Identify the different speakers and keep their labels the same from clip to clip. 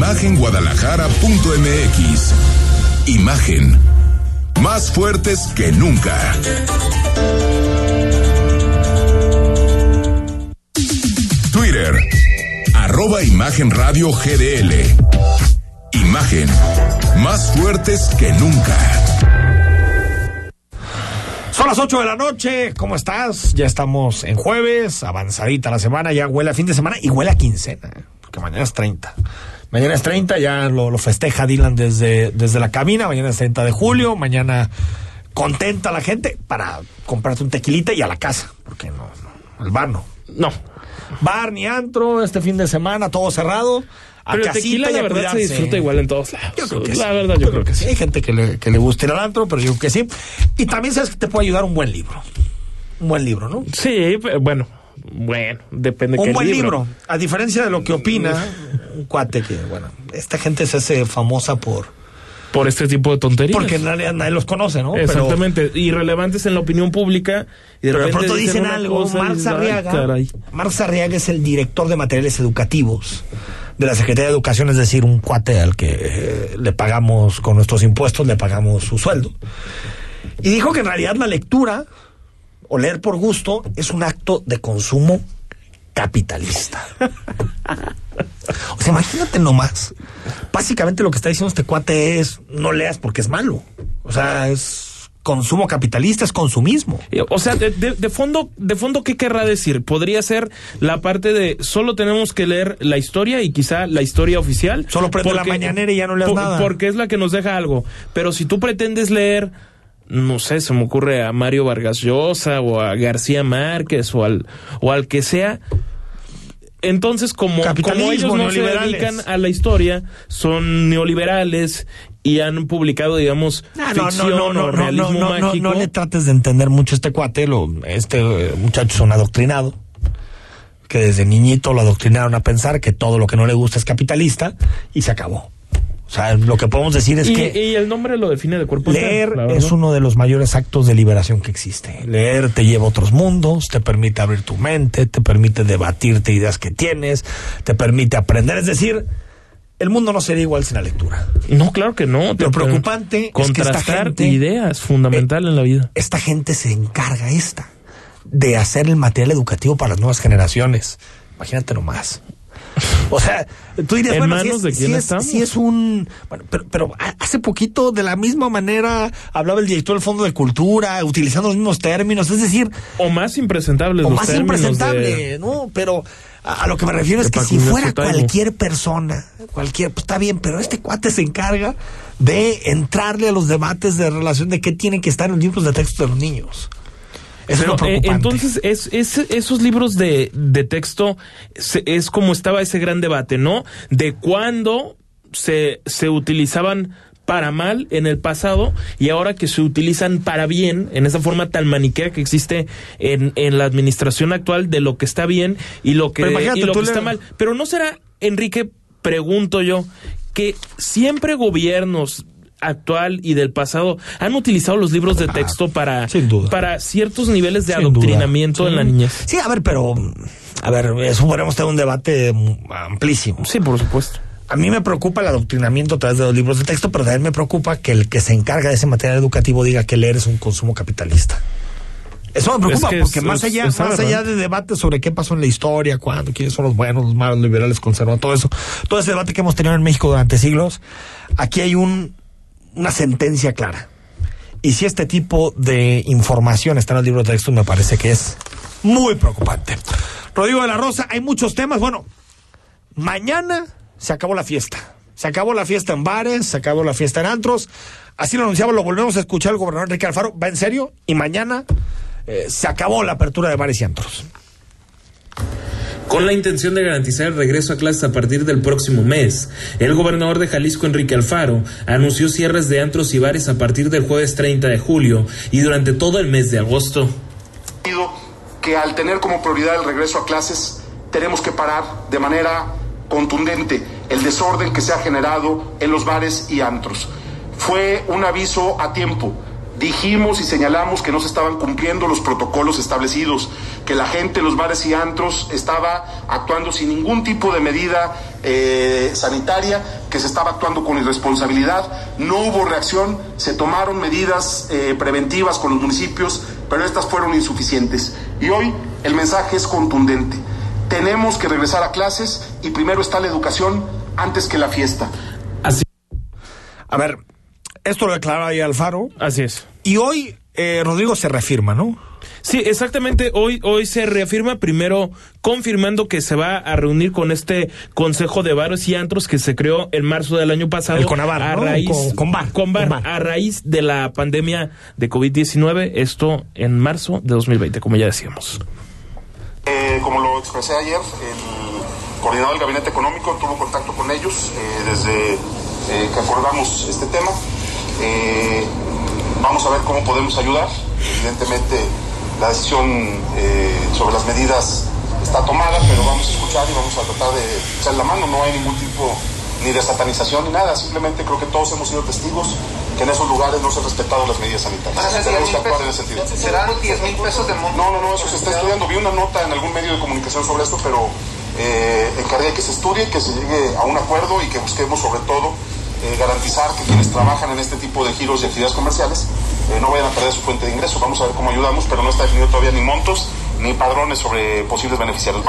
Speaker 1: imagenguadalajara.mx. Imagen. Más fuertes que nunca. Twitter. Arroba Imagen Radio GDL. Imagen. Más fuertes que nunca.
Speaker 2: Son las 8 de la noche, ¿cómo estás? Ya estamos en jueves, avanzadita la semana, ya huele a fin de semana y huele a quincena, porque mañana es 30. Mañana es 30, ya lo, lo festeja Dylan desde, desde la cabina, mañana es 30 de julio, mañana contenta la gente para comprarte un tequilita y a la casa, porque no, no el bar no.
Speaker 3: No.
Speaker 2: Bar ni antro, este fin de semana, todo cerrado. A
Speaker 3: Pero tequila, la verdad, se disfruta igual en todos lados.
Speaker 2: Yo creo que
Speaker 3: la
Speaker 2: sí.
Speaker 3: verdad, yo, creo que sí.
Speaker 2: Hay gente que le, que le gusta ir al antro, pero yo creo que sí. Y también sabes que te puede ayudar un buen libro. Un buen libro, ¿no?
Speaker 3: Sí, pero bueno, bueno, depende
Speaker 2: Un
Speaker 3: qué
Speaker 2: buen libro. A diferencia de lo que opina un cuate que, bueno, esta gente se hace famosa por...
Speaker 3: Por este tipo de tonterías.
Speaker 2: Porque en realidad nadie los conoce, ¿no? Pero-
Speaker 3: Exactamente, irrelevantes en la opinión pública. Y de
Speaker 2: Pero, de pronto dicen algo. Marx
Speaker 3: dices, "Ay,
Speaker 2: Arriaga.
Speaker 3: caray".
Speaker 2: Marx Arriaga es el director de materiales educativos de la Secretaría de Educación, es decir, un cuate al que eh, le pagamos con nuestros impuestos, le pagamos su sueldo. Y dijo que en realidad la lectura o leer por gusto es un acto de consumo capitalista. O sea, imagínate nomás. Básicamente lo que está diciendo este cuate es no leas porque es malo. O sea, es consumo capitalista, es consumismo.
Speaker 3: O sea, de, de- de fondo, de fondo, ¿qué querrá decir? Podría ser la parte de solo tenemos que leer la historia y quizá la historia oficial.
Speaker 2: Solo prende la mañanera y ya no leas nada.
Speaker 3: Porque es la que nos deja algo. Pero si tú pretendes leer, no sé, se me ocurre a Mario Vargas Llosa o a García Márquez o al, o al que sea. Entonces, como, ellos no se dedican a la historia, son neoliberales y han publicado, digamos, ficción o realismo
Speaker 2: no, no, no,
Speaker 3: mágico.
Speaker 2: no le trates de entender mucho a este cuate, lo, este eh, muchacho es un adoctrinado, que desde niñito lo adoctrinaron a pensar que todo lo que no le gusta es capitalista y se acabó. O sea, lo que podemos decir es
Speaker 3: y,
Speaker 2: que
Speaker 3: y el nombre lo define de cuerpo
Speaker 2: leer es uno de los mayores actos de liberación que existe. Leer te lleva a otros mundos, te permite abrir tu mente, te permite debatirte ideas que tienes, te permite aprender. Es decir, el mundo no sería igual sin la lectura.
Speaker 3: No, claro que no.
Speaker 2: Lo preocupante es que esta gente-
Speaker 3: ideas fundamental en la vida.
Speaker 2: esta gente se encarga esta de hacer el material educativo para las nuevas generaciones. Imagínate nomás. O sea, tú dirías,
Speaker 3: ¿En
Speaker 2: bueno, si es,
Speaker 3: de quién
Speaker 2: si es-
Speaker 3: estamos?
Speaker 2: si es un... Bueno, pero, pero ha- hace poquito, de la misma manera, hablaba el director del Fondo de Cultura, utilizando los mismos términos, es decir,
Speaker 3: O más impresentables
Speaker 2: o
Speaker 3: los
Speaker 2: más
Speaker 3: términos
Speaker 2: impresentable,
Speaker 3: de-
Speaker 2: ¿no? Pero a, a lo que me refiero es que si fuera cualquier persona, cualquier, pues está bien, pero este cuate se encarga de entrarle a los debates de relación de qué tienen que estar en los libros de texto de los niños. Eso
Speaker 3: Pero,
Speaker 2: es lo
Speaker 3: eh, entonces, es, es- esos libros de, de texto se- es como estaba ese gran debate, ¿no? De cuándo se, se utilizaban para mal en el pasado y ahora que se utilizan para bien en esa forma tan maniquea que existe en, en la administración actual de lo que está bien y lo que, y lo que
Speaker 2: le-
Speaker 3: está mal. Pero no será, Enrique, pregunto yo, que siempre gobiernos actual y del pasado han utilizado los libros de texto para,
Speaker 2: Ah, sin duda.
Speaker 3: para ciertos niveles de
Speaker 2: Sin
Speaker 3: adoctrinamiento
Speaker 2: duda.
Speaker 3: en la
Speaker 2: Sí.
Speaker 3: niñez.
Speaker 2: Sí, a ver, pero, a ver, eso podemos tener un debate mm, amplísimo.
Speaker 3: Sí, por supuesto.
Speaker 2: A mí me preocupa el adoctrinamiento a través de los libros de texto, pero también me preocupa que el que se encarga de ese material educativo diga que leer es un consumo capitalista. Eso me preocupa
Speaker 3: Es que
Speaker 2: porque
Speaker 3: es-
Speaker 2: más allá,
Speaker 3: es
Speaker 2: más allá de debates sobre qué pasó en la historia, cuándo, quiénes son los buenos, los malos, liberales, conservadores, todo eso, todo ese debate que hemos tenido en México durante siglos, aquí hay un, una sentencia clara. Y si este tipo de información está en los libros de texto, me parece que es muy preocupante. Rodrigo de la Rosa, hay muchos temas. Bueno, mañana se acabó la fiesta. Se acabó la fiesta en bares, se acabó la fiesta en antros. Así lo anunciaba, lo volvemos a escuchar el gobernador Enrique Alfaro. Va en serio. Y mañana eh, se acabó la apertura de bares y antros.
Speaker 3: Con la intención de garantizar el regreso a clases a partir del próximo mes, el gobernador de Jalisco, Enrique Alfaro, anunció cierres de antros y bares a partir del jueves 30 de julio y durante todo el mes de agosto.
Speaker 4: Que al tener como prioridad el regreso a clases, tenemos que parar de manera contundente el desorden que se ha generado en los bares y antros. Fue un aviso a tiempo. Dijimos y señalamos que no se estaban cumpliendo los protocolos establecidos, que la gente en los bares y antros estaba actuando sin ningún tipo de medida eh, sanitaria, que se estaba actuando con irresponsabilidad, no hubo reacción, se tomaron medidas eh, preventivas con los municipios, pero estas fueron insuficientes. Y hoy el mensaje es contundente. Tenemos que regresar a clases y primero está la educación antes que la fiesta.
Speaker 3: Así,
Speaker 2: A ver, esto lo declaró ahí Alfaro.
Speaker 3: así es.
Speaker 2: Y hoy eh, Rodrigo se reafirma, ¿no?
Speaker 3: Sí, exactamente. Hoy, hoy se reafirma primero confirmando que se va a reunir con este Consejo de Bares y Antros que se creó en marzo del año pasado.
Speaker 2: El Conabar,
Speaker 3: a
Speaker 2: ¿no?
Speaker 3: raíz,
Speaker 2: Con- Conbar,
Speaker 3: Conbar,
Speaker 2: Conbar.
Speaker 3: a raíz de la pandemia de COVID-19, esto en marzo de 2020, como ya decíamos.
Speaker 4: Eh, como lo expresé ayer, el coordinador del Gabinete Económico tuvo contacto con ellos eh, desde eh, que acordamos este tema. Eh, vamos a ver cómo podemos ayudar. Evidentemente, la decisión eh, sobre las medidas está tomada, pero vamos a escuchar y vamos a tratar de echar la mano. No hay ningún tipo ni de satanización ni nada. Simplemente creo que todos hemos sido testigos que en esos lugares no se han respetado las medidas sanitarias. Tenemos
Speaker 5: 10
Speaker 4: que actuar en ese sentido.
Speaker 5: Serán 10 mil pesos de monto.
Speaker 4: No, no, no, eso se está estudiando. Vi una nota en algún medio de comunicación sobre esto, pero eh, encargué que se estudie, que se llegue a un acuerdo y que busquemos sobre todo eh, garantizar que quienes trabajan en este tipo de giros y actividades comerciales eh, no vayan a perder su fuente de ingreso. Vamos a ver cómo ayudamos, pero no está definido todavía ni montos ni padrones sobre posibles beneficiarios.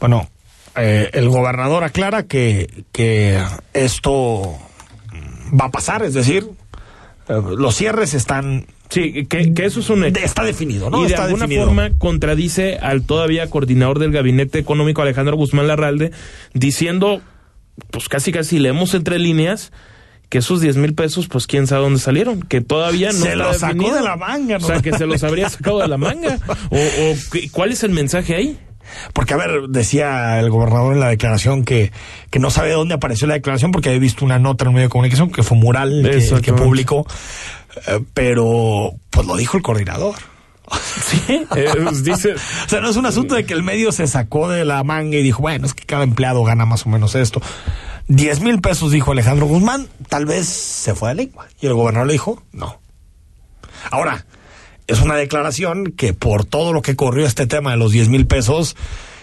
Speaker 2: Bueno, eh, el gobernador aclara que, que esto va a pasar, es decir, eh, los cierres están...
Speaker 3: Sí, que, que eso es un hecho.
Speaker 2: Está definido, ¿no?
Speaker 3: y de
Speaker 2: está
Speaker 3: alguna
Speaker 2: definido.
Speaker 3: forma contradice al todavía coordinador del gabinete económico Alejandro Guzmán Larralde diciendo, pues casi casi leemos entre líneas que esos 10 mil pesos, pues quién sabe dónde salieron, que todavía no
Speaker 2: Se los sacó
Speaker 3: definido.
Speaker 2: de la manga, ¿no?
Speaker 3: O sea, que se los habría sacado de la manga. O, o ¿qué- ¿cuál es el mensaje ahí?
Speaker 2: Porque, a ver, decía el gobernador en la declaración que, que no sabe dónde apareció la declaración porque había visto una nota en un medio de comunicación que fue mural el que, el que
Speaker 3: Exactamente.
Speaker 2: publicó, eh, pero pues lo dijo el coordinador.
Speaker 3: Sí, eh, dice,
Speaker 2: O sea, no es un asunto de que el medio se sacó de la manga y dijo, bueno, es que cada empleado gana más o menos esto. 10 mil pesos, dijo Alejandro Guzmán, tal vez se fue de lengua. Y el gobernador le dijo, no. Ahora, es una declaración que por todo lo que corrió este tema de los 10 mil pesos,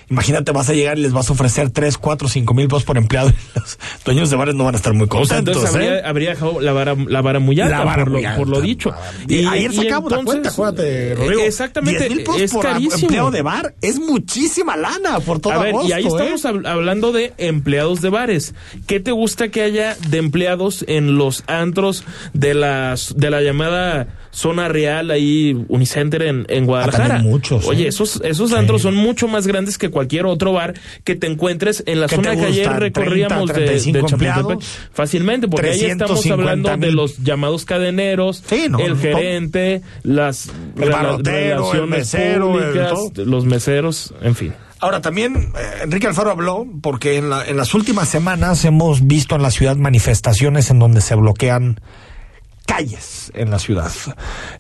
Speaker 2: imagínate, vas a llegar y les vas a ofrecer 3, 4, 5 mil pesos por empleado. Los dueños de bares no van a estar muy
Speaker 3: o sea,
Speaker 2: contentos.
Speaker 3: entonces habría,
Speaker 2: ¿eh?
Speaker 3: habría dejado la vara, la vara muy alta,
Speaker 2: La vara
Speaker 3: por, lo,
Speaker 2: alta,
Speaker 3: por lo dicho.
Speaker 2: Y, ayer sacamos la cuenta, acuérdate, Rodrigo.
Speaker 3: eh, Exactamente,
Speaker 2: 10 mil pesos
Speaker 3: es
Speaker 2: por
Speaker 3: carísimo.
Speaker 2: empleado de bar es muchísima lana por todo
Speaker 3: A ver, y ahí
Speaker 2: ¿eh?
Speaker 3: estamos hab- hablando de empleados de bares. ¿Qué te gusta que haya de empleados en los antros de las de la llamada zona real ahí Unicenter en, en Guadalajara?
Speaker 2: Ah, también muchos,
Speaker 3: Oye,
Speaker 2: ¿eh?
Speaker 3: esos esos
Speaker 2: Sí.
Speaker 3: antros son mucho más grandes que cualquier otro bar que te encuentres en la
Speaker 2: ¿Qué
Speaker 3: zona que ayer recorríamos
Speaker 2: 30,
Speaker 3: de, de
Speaker 2: 35
Speaker 3: Chapultepec.
Speaker 2: empleados?
Speaker 3: Fácilmente, porque ahí estamos
Speaker 2: 350
Speaker 3: hablando de los llamados cadeneros,
Speaker 2: Sí, no,
Speaker 3: el
Speaker 2: no.
Speaker 3: gerente, las
Speaker 2: El barrotero, el mesero, el
Speaker 3: públicas, los meseros, en fin.
Speaker 2: Ahora también eh, Enrique Alfaro habló porque en, la- en las últimas semanas hemos visto en la ciudad manifestaciones en donde se bloquean calles en la ciudad.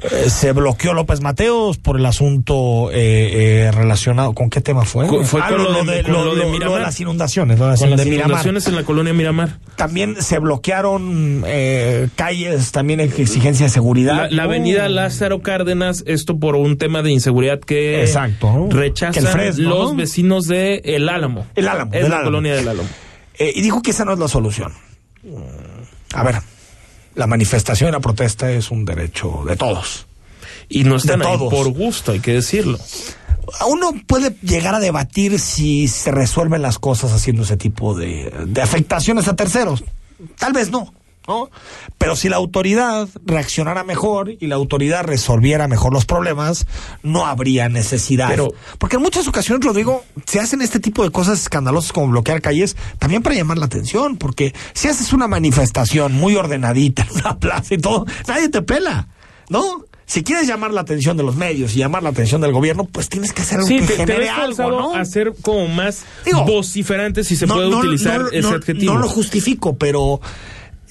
Speaker 2: Eh, se bloqueó López Mateos por el asunto eh, eh, relacionado con qué tema fue.
Speaker 3: Fue con lo de- con lo de Miramar.
Speaker 2: las inundaciones, lo de,
Speaker 3: Con las
Speaker 2: de Miramar.
Speaker 3: inundaciones en la colonia Miramar.
Speaker 2: También se bloquearon eh, calles, también exigencia de seguridad.
Speaker 3: La, la
Speaker 2: Oh.
Speaker 3: avenida Lázaro Cárdenas, esto por un tema de inseguridad que
Speaker 2: Exacto.
Speaker 3: rechazan
Speaker 2: Que el Fresno,
Speaker 3: los
Speaker 2: ¿no?
Speaker 3: vecinos de El Álamo.
Speaker 2: El Álamo,
Speaker 3: Es la
Speaker 2: Álamo.
Speaker 3: colonia del Álamo.
Speaker 2: Eh, y dijo que esa no es la solución. A ver, la manifestación y la protesta es un derecho de todos.
Speaker 3: Y no están
Speaker 2: De
Speaker 3: ahí
Speaker 2: todos.
Speaker 3: por gusto, hay que decirlo.
Speaker 2: Uno puede llegar a debatir si se resuelven las cosas haciendo ese tipo de, de afectaciones a terceros. Tal vez no, ¿no? Pero si la autoridad reaccionara mejor y la autoridad resolviera mejor los problemas, no habría necesidad.
Speaker 3: Pero-
Speaker 2: Porque en muchas ocasiones, Rodrigo, se hacen este tipo de cosas escandalosas como bloquear calles, también para llamar la atención, porque si haces una manifestación muy ordenadita en una plaza y todo, nadie te pela, ¿no? Si quieres llamar la atención de los medios y llamar la atención del gobierno, pues tienes que hacer algo
Speaker 3: Sí,
Speaker 2: que
Speaker 3: te, te
Speaker 2: genere
Speaker 3: ves
Speaker 2: algo,
Speaker 3: forzado
Speaker 2: ¿no?
Speaker 3: a ser como más
Speaker 2: Digo,
Speaker 3: vociferante, si se
Speaker 2: No-
Speaker 3: puede
Speaker 2: no-
Speaker 3: utilizar ese adjetivo.
Speaker 2: No lo justifico, pero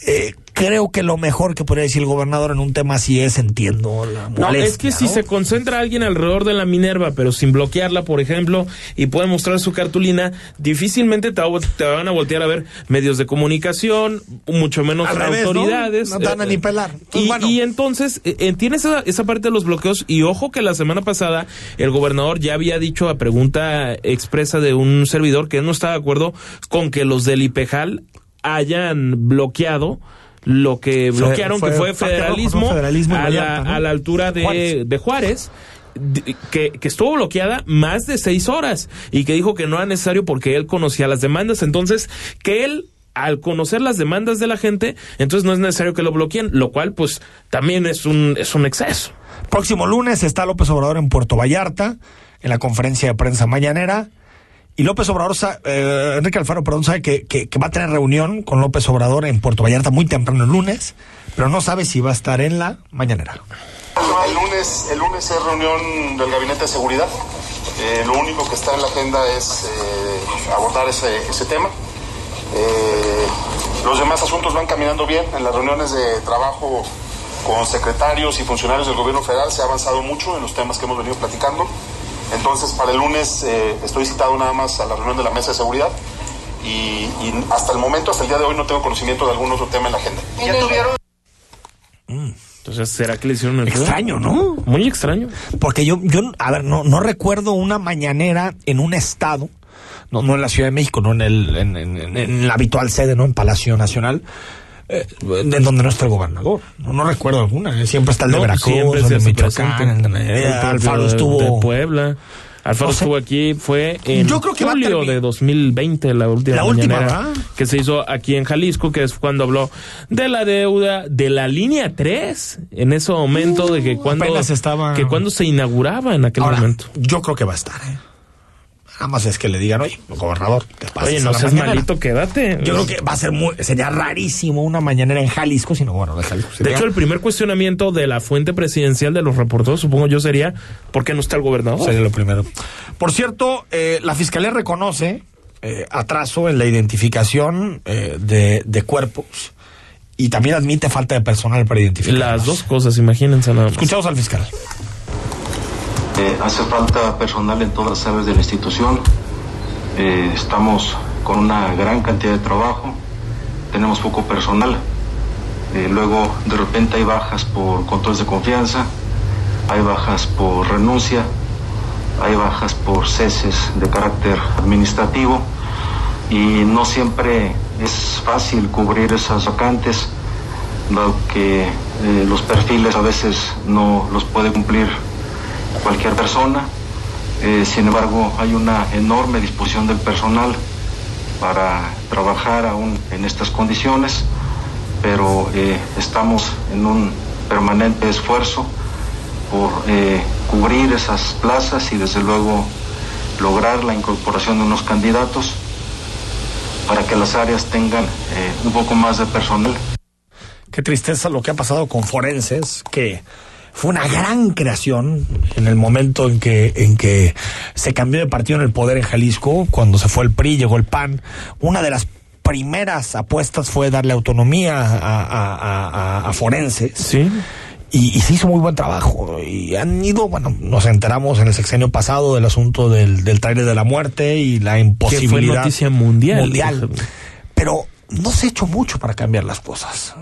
Speaker 2: eh, creo que lo mejor que podría decir el gobernador en un tema así es entiendo la
Speaker 3: No,
Speaker 2: molestia,
Speaker 3: es que si
Speaker 2: ¿no?
Speaker 3: se concentra alguien alrededor de la Minerva, pero sin bloquearla, por ejemplo, y puede mostrar su cartulina, difícilmente te, va- te van a voltear a ver medios de comunicación, mucho menos
Speaker 2: Al revés, ¿no?
Speaker 3: autoridades.
Speaker 2: No te van a
Speaker 3: eh,
Speaker 2: ni pelar.
Speaker 3: Y,
Speaker 2: bueno.
Speaker 3: y entonces, eh, eh, tienes esa, esa parte de los bloqueos, y ojo que la semana pasada el gobernador ya había dicho a pregunta expresa de un servidor que él no estaba de acuerdo con que los del IPEJAL hayan bloqueado lo que bloquearon,
Speaker 2: fue
Speaker 3: que fue
Speaker 2: Parque Rojo, ¿no?
Speaker 3: federalismo, a, la, a la altura de
Speaker 2: Juárez.
Speaker 3: de Juárez que, que estuvo bloqueada más de seis horas y que dijo que no era necesario porque él conocía las demandas. Entonces, que él, al conocer las demandas de la gente, entonces no es necesario que lo bloqueen, lo cual, pues, también es un, es un exceso.
Speaker 2: Próximo lunes está López Obrador en Puerto Vallarta, en la conferencia de prensa mañanera. Y López Obrador, eh, Enrique Alfaro, perdón, sabe que, que- que va a tener reunión con López Obrador en Puerto Vallarta muy temprano el lunes, pero no sabe si va a estar en la mañanera.
Speaker 4: El lunes, el lunes es reunión del Gabinete de Seguridad. Eh, lo único que está en la agenda es eh, abordar ese, ese tema. Eh, los demás asuntos van caminando bien. En las reuniones de trabajo con secretarios y funcionarios del gobierno federal se ha avanzado mucho en los temas que hemos venido platicando. Entonces, para el lunes eh, estoy citado nada más a la reunión de la mesa de seguridad y, y hasta el momento, hasta el día de hoy, no tengo conocimiento de algún otro tema en la agenda.
Speaker 5: ¿Ya tuvieron
Speaker 3: Entonces, ¿será que le hicieron el
Speaker 2: Extraño, ¿no?
Speaker 3: Muy extraño.
Speaker 2: Porque yo, yo a ver, no, no recuerdo una mañanera en un estado, no, no en la Ciudad de México, no en, el, en, en- en la habitual sede, ¿no? En Palacio Nacional, eh, en donde no está el gobernador. No, no recuerdo alguna. Siempre está el de
Speaker 3: No,
Speaker 2: Veracruz,
Speaker 3: siempre
Speaker 2: el de Michoacán, el de
Speaker 3: El
Speaker 2: Alfaro
Speaker 3: de-
Speaker 2: estuvo...
Speaker 3: de Puebla. Alfaro estuvo aquí, fue en
Speaker 2: Yo creo que va a
Speaker 3: julio de 2020, la última
Speaker 2: La última,
Speaker 3: que se hizo aquí en Jalisco, que es cuando habló de la deuda de la línea 3, en ese momento de que cuando,
Speaker 2: Uh, apenas estaba-
Speaker 3: que cuando se inauguraba en aquel
Speaker 2: Ahora,
Speaker 3: momento.
Speaker 2: yo creo que va a estar, ¿eh? Nada más es que le digan, oye, gobernador, te pases
Speaker 3: Oye, no seas
Speaker 2: mañanera".
Speaker 3: malito, quédate.
Speaker 2: Yo creo que va a ser muy, sería rarísimo una mañanera en Jalisco, sino bueno, de Jalisco.
Speaker 3: De hecho, el primer cuestionamiento de la fuente presidencial de los reporteros, supongo yo, sería ¿por qué no está el gobernador?
Speaker 2: Sería lo primero. Por cierto, eh, la fiscalía reconoce eh, atraso en la identificación eh, de, de cuerpos y también admite falta de personal para identificar.
Speaker 3: Las dos cosas, imagínense nada más.
Speaker 2: Escuchamos al fiscal.
Speaker 6: Eh, hace falta personal en todas las áreas de la institución. Eh, estamos con una gran cantidad de trabajo. Tenemos poco personal. Eh, luego, de repente, hay bajas por controles de confianza. Hay bajas por renuncia. Hay bajas por ceses de carácter administrativo. Y no siempre es fácil cubrir esas vacantes, dado que los perfiles a veces no los puede cumplir cualquier persona. Eh, sin embargo, hay una enorme disposición del personal para trabajar aún en estas condiciones, pero eh, estamos en un permanente esfuerzo por eh, cubrir esas plazas y desde luego lograr la incorporación de unos candidatos para que las áreas tengan un poco más de personal.
Speaker 2: Qué tristeza lo que ha pasado con Forenses, que fue una gran creación en el momento en que, en que se cambió de partido en el poder en Jalisco, cuando se fue el PRI, llegó el PAN. Una de las primeras apuestas fue darle autonomía a, a- a- Forenses.
Speaker 3: Sí.
Speaker 2: Y, y se hizo muy buen trabajo. Y han ido, bueno, nos enteramos en el sexenio pasado del asunto del, del trailer de la muerte y la imposibilidad.
Speaker 3: noticia mundial.
Speaker 2: Mundial. Pero no se ha hecho mucho para cambiar las cosas.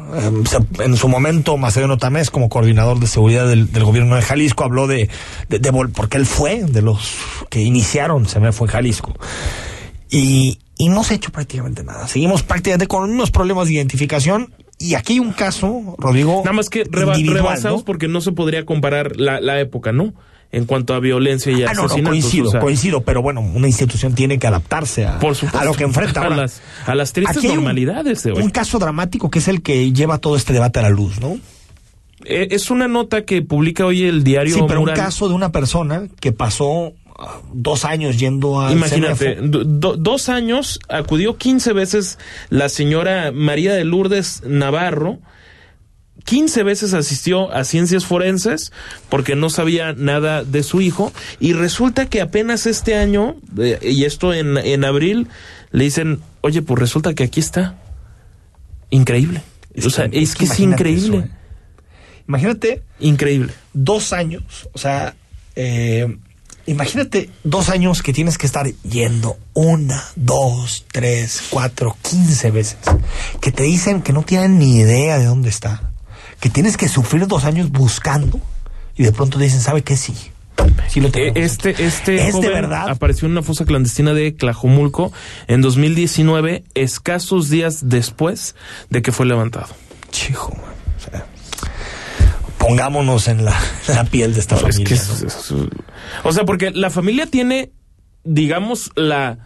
Speaker 2: Se- en su momento, Macedonio Tamés, como coordinador de seguridad del, del gobierno de Jalisco, habló de, de, de porque él fue de los que iniciaron, se me fue Jalisco. Y, y no se ha hecho prácticamente nada. Seguimos prácticamente con unos problemas de identificación. Y aquí hay un caso, Rodrigo.
Speaker 3: Nada más que reba- rebasados
Speaker 2: ¿no?
Speaker 3: porque no se podría comparar la, la época, ¿no? En cuanto a violencia y
Speaker 2: Ah, no, no,
Speaker 3: asesinatos.
Speaker 2: coincido,
Speaker 3: o sea,
Speaker 2: coincido, pero bueno, una institución tiene que adaptarse a,
Speaker 3: Por supuesto.
Speaker 2: a lo que enfrenta
Speaker 3: A las- a las tristes normalidades de hoy.
Speaker 2: Un caso dramático que es el que lleva todo este debate a la luz, ¿no?
Speaker 3: Eh, Es una nota que publica hoy el diario
Speaker 2: Sí, pero
Speaker 3: Mural.
Speaker 2: un caso de una persona que pasó ah, dos años yendo a
Speaker 3: Imagínate, do- do- dos años, acudió 15 veces la señora María de Lourdes Navarro, 15 veces asistió a ciencias forenses porque no sabía nada de su hijo y resulta que apenas este año, eh, y esto en, en abril, le dicen, oye, pues resulta que aquí está. Increíble. O sea, es que es increíble.
Speaker 2: ¿eh? Imagínate
Speaker 3: Increíble.
Speaker 2: dos años, o sea, eh, imagínate dos años que tienes que estar yendo una, dos, tres, cuatro, quince veces, que te dicen que no tienen ni idea de dónde está, que tienes que sufrir dos años buscando y de pronto te dicen, ¿sabe qué? Sí. Sí lo tenemos.
Speaker 3: Este, este
Speaker 2: ¿Es de verdad?
Speaker 3: apareció en una fosa clandestina de Tlajomulco en 2019, escasos días después de que fue levantado.
Speaker 2: Chijo, man. O sea, pongámonos en la, la piel de esta
Speaker 3: Es
Speaker 2: familia.
Speaker 3: que es-
Speaker 2: ¿no?
Speaker 3: es- o sea, porque la familia tiene, digamos, la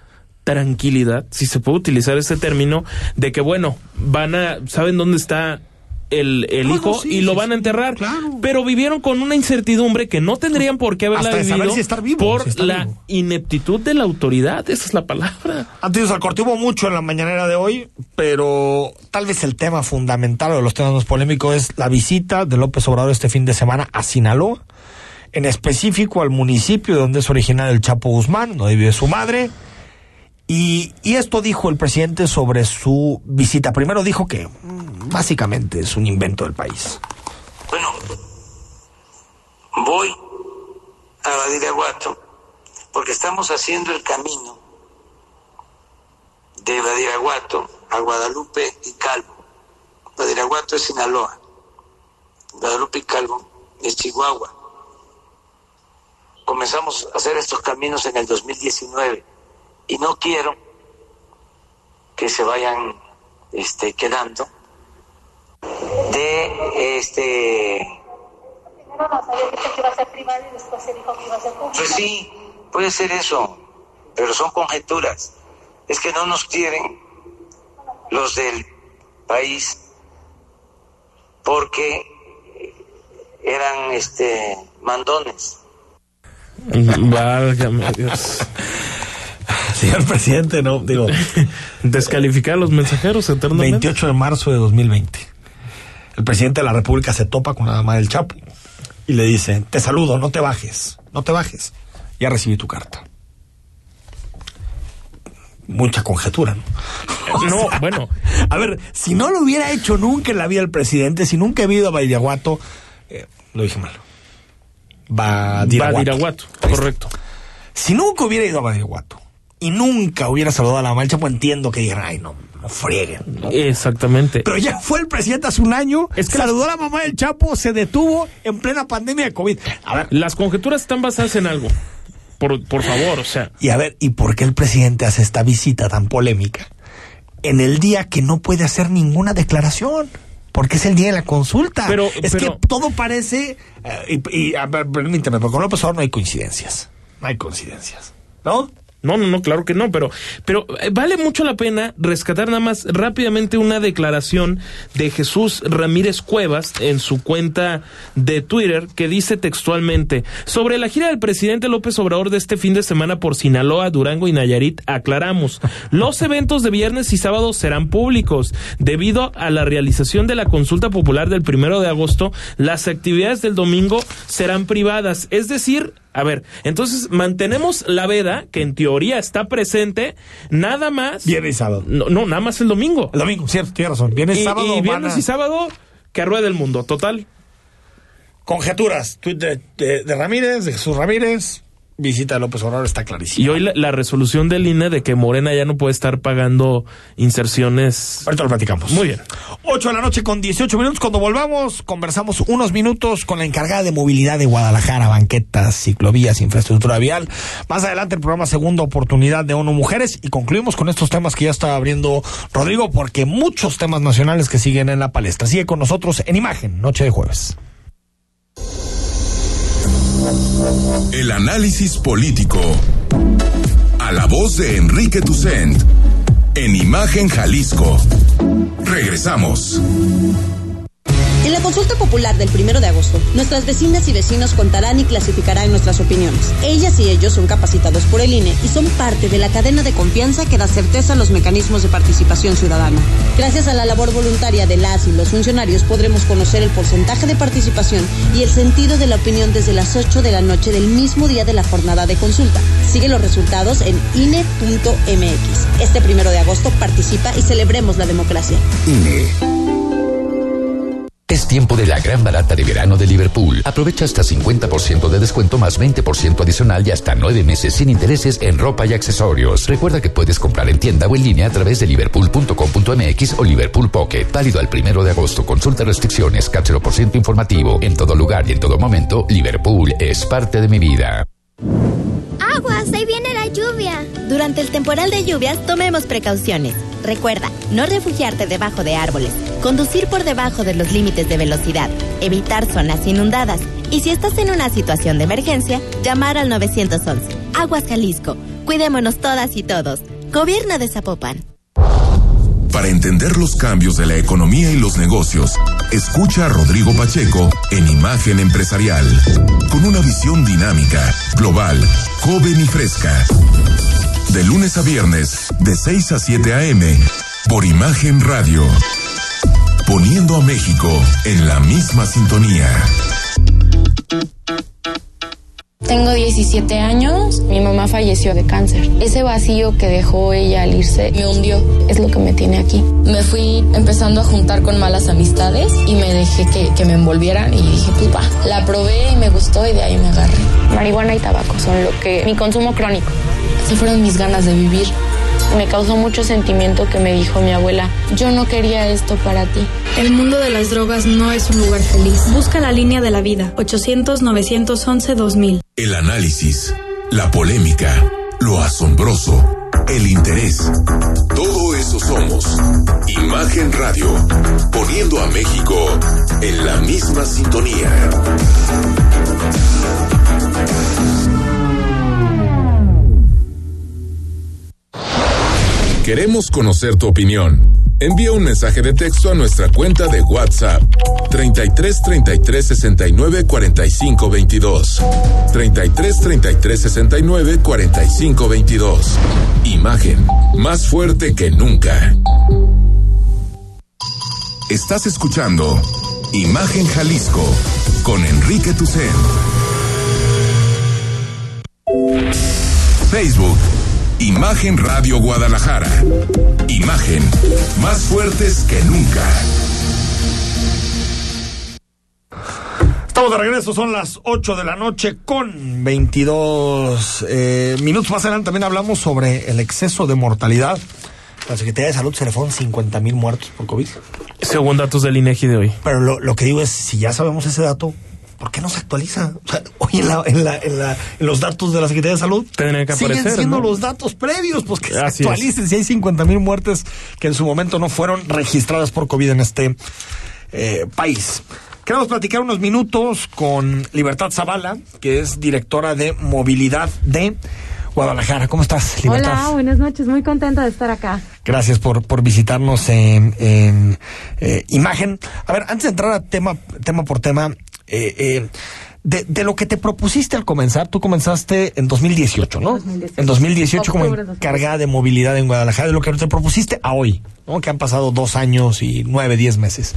Speaker 3: tranquilidad, si se puede utilizar ese término, de que bueno, van a, saben dónde está el, el hijo
Speaker 2: sí,
Speaker 3: y lo
Speaker 2: sí,
Speaker 3: van a enterrar.
Speaker 2: claro.
Speaker 3: Pero vivieron con una incertidumbre que no tendrían por qué haberla
Speaker 2: Hasta
Speaker 3: vivido
Speaker 2: si estar vivo,
Speaker 3: por
Speaker 2: si
Speaker 3: la
Speaker 2: vivo.
Speaker 3: ineptitud de la autoridad, esa es la palabra.
Speaker 2: Antes al corte hubo mucho en la mañanera de hoy, pero tal vez el tema fundamental o de los temas más polémicos es la visita de López Obrador este fin de semana a Sinaloa, en específico al municipio de donde es originario el Chapo Guzmán, donde vive su madre. Y, esto dijo el presidente sobre su visita. Primero dijo que mm, básicamente es un invento del país.
Speaker 7: Bueno, voy a Badiraguato porque estamos haciendo el camino de Badiraguato a Guadalupe y Calvo. Badiraguato es Sinaloa, Guadalupe y Calvo es Chihuahua. Comenzamos a hacer estos caminos en el 2019 y no quiero que se vayan este, quedando de este
Speaker 8: Primero nos había dicho que iba a ser privado y después se dijo que iba a ser público.
Speaker 7: Pues sí, puede ser eso, pero son conjeturas. Es que no nos quieren los del país porque eran este mandones.
Speaker 3: Válgame Dios.
Speaker 2: Señor presidente, no, digo,
Speaker 3: Descalificar a los mensajeros eternamente.
Speaker 2: 28 de marzo de 2020. El presidente de la República se topa con la dama del Chapo y le dice, te saludo, no te bajes, no te bajes. Ya recibí tu carta. Mucha conjetura, ¿no?
Speaker 3: No, bueno.
Speaker 2: A ver, si no lo hubiera hecho nunca en la vida el presidente, si nunca he ido a Badiraguato, eh, lo dije mal. Badiraguato.
Speaker 3: Badiraguato, correcto.
Speaker 2: Si nunca hubiera ido a Badiraguato y nunca hubiera saludado a la del Chapo, entiendo que digan, ay, no, no frieguen. ¿no?
Speaker 3: Exactamente.
Speaker 2: Pero ya fue el presidente hace un año,
Speaker 3: Es que
Speaker 2: saludó a la mamá del Chapo, se detuvo en plena pandemia de COVID. A ver,
Speaker 3: Las conjeturas están basadas en algo. Por, por favor, o sea.
Speaker 2: y a ver, ¿y por qué el presidente hace esta visita tan polémica en el día que no puede hacer ninguna declaración? Porque es el día de la consulta.
Speaker 3: Pero-
Speaker 2: es
Speaker 3: pero-
Speaker 2: que todo parece. eh, y, y, a ver, permíteme, pero con López Obrador no hay coincidencias. No hay coincidencias. ¿No?
Speaker 3: No, no, no, claro que no, pero, pero eh, vale mucho la pena rescatar nada más rápidamente una declaración de Jesús Ramírez Cuevas en su cuenta de Twitter que dice textualmente, sobre la gira del presidente López Obrador de este fin de semana por Sinaloa, Durango y Nayarit, aclaramos, los eventos de viernes y sábado serán públicos. Debido a la realización de la consulta popular del primero de agosto, las actividades del domingo serán privadas, es decir, a ver, entonces mantenemos la veda, que en teoría está presente, nada más.
Speaker 2: Viernes y sábado.
Speaker 3: No, no, nada más el domingo.
Speaker 2: El domingo, cierto, tiene razón. Viernes y sábado.
Speaker 3: y viernes
Speaker 2: a-
Speaker 3: y sábado, que ruede el mundo, total.
Speaker 2: Conjeturas. Tweet de, de- de Ramírez, de Jesús Ramírez. Visita de López Obrador está clarísimo.
Speaker 3: Y hoy la, la resolución del INE de que Morena ya no puede estar pagando inserciones.
Speaker 2: Ahorita lo platicamos.
Speaker 3: Muy bien.
Speaker 2: 8 de la noche con 18 minutos. Cuando volvamos, conversamos unos minutos con la encargada de movilidad de Guadalajara, banquetas, ciclovías, infraestructura vial. Más adelante el programa Segunda Oportunidad de ONU Mujeres y concluimos con estos temas que ya está abriendo Rodrigo porque muchos temas nacionales que siguen en la palestra. Sigue con nosotros en imagen, noche de jueves.
Speaker 1: El análisis político. A la voz de Enrique Tucent. En Imagen Jalisco. Regresamos.
Speaker 9: En la consulta popular del primero de agosto, nuestras vecinas y vecinos contarán y clasificarán nuestras opiniones. Ellas y ellos son capacitados por el INE y son parte de la cadena de confianza que da certeza a los mecanismos de participación ciudadana. Gracias a la labor voluntaria de las y los funcionarios podremos conocer el porcentaje de participación y el sentido de la opinión desde las 8 de la noche del mismo día de la jornada de consulta. Sigue los resultados en INE.mx. Este primero de agosto participa y celebremos la democracia.
Speaker 1: INE.
Speaker 10: Es tiempo de la gran barata de verano de Liverpool. Aprovecha hasta 50% de descuento más 20% adicional y hasta 9 meses sin intereses en ropa y accesorios. Recuerda que puedes comprar en tienda o en línea a través de liverpool.com.mx o Liverpool Pocket. Válido al primero de agosto. Consulta restricciones, ciento informativo. En todo lugar y en todo momento, Liverpool es parte de mi vida.
Speaker 11: ¡Aguas! ¡Ahí viene la lluvia!
Speaker 12: Durante el temporal de lluvias, tomemos precauciones. Recuerda, no refugiarte debajo de árboles, conducir por debajo de los límites de velocidad, evitar zonas inundadas y si estás en una situación de emergencia, llamar al 911. Aguas Jalisco. Cuidémonos todas y todos. Gobierno de Zapopan.
Speaker 1: Para entender los cambios de la economía y los negocios, escucha a Rodrigo Pacheco en Imagen Empresarial, con una visión dinámica, global, joven y fresca. De lunes a viernes, de 6 a 7 a.m., por Imagen Radio. Poniendo a México en la misma sintonía.
Speaker 13: Tengo 17 años, mi mamá falleció de cáncer. Ese vacío que dejó ella al irse me hundió, es lo que me tiene aquí. Me fui empezando a juntar con malas amistades y me dejé que, que me envolvieran y dije, pues va, la probé y me gustó y de ahí me agarré. Marihuana y tabaco son lo que mi consumo crónico. Se fueron mis ganas de vivir. Me causó mucho sentimiento que me dijo mi abuela, yo no quería esto para ti.
Speaker 14: El mundo de las drogas no es un lugar feliz. Busca la línea de la vida, 800-911-2000.
Speaker 1: El análisis, la polémica, lo asombroso, el interés. Todo eso somos. Imagen Radio, poniendo a México en la misma sintonía. Queremos conocer tu opinión. Envía un mensaje de texto a nuestra cuenta de WhatsApp 33 33 69 45 22. 33 33 69 45 22. Imagen más fuerte que nunca. Estás escuchando Imagen Jalisco con Enrique Tucen. Facebook Imagen Radio Guadalajara. Imagen más fuertes que nunca.
Speaker 2: Estamos de regreso, son las 8 de la noche con 22 eh, minutos. Más adelante también hablamos sobre el exceso de mortalidad. La Secretaría de Salud se le fueron 50 mil muertos por COVID.
Speaker 3: Según datos del INEGI de hoy.
Speaker 2: Pero lo, lo que digo es, si ya sabemos ese dato, ¿por qué no se actualiza? O sea, hoy en, la, en, la, en, la, en, los datos de la Secretaría de Salud
Speaker 3: Tendrían que
Speaker 2: siguen
Speaker 3: aparecer,
Speaker 2: siendo
Speaker 3: ¿no?
Speaker 2: los datos previos, pues que
Speaker 3: Así
Speaker 2: se actualicen. Si hay 50 mil muertes que en su momento no fueron registradas por COVID en este eh, país. Queremos platicar unos minutos con Libertad Zavala, que es directora de movilidad de Guadalajara. ¿Cómo estás, Libertad?
Speaker 15: Hola, buenas noches. Muy contenta de estar acá.
Speaker 2: Gracias por, por visitarnos en, en eh, imagen. A ver, antes de entrar a tema, tema por tema, eh, eh, de, de, lo que te propusiste al comenzar, tú comenzaste en 2018, ¿no?
Speaker 15: 2018.
Speaker 2: En 2018 como encargada de movilidad en Guadalajara, de lo que te propusiste a hoy, ¿no? Que han pasado dos años y nueve, diez meses.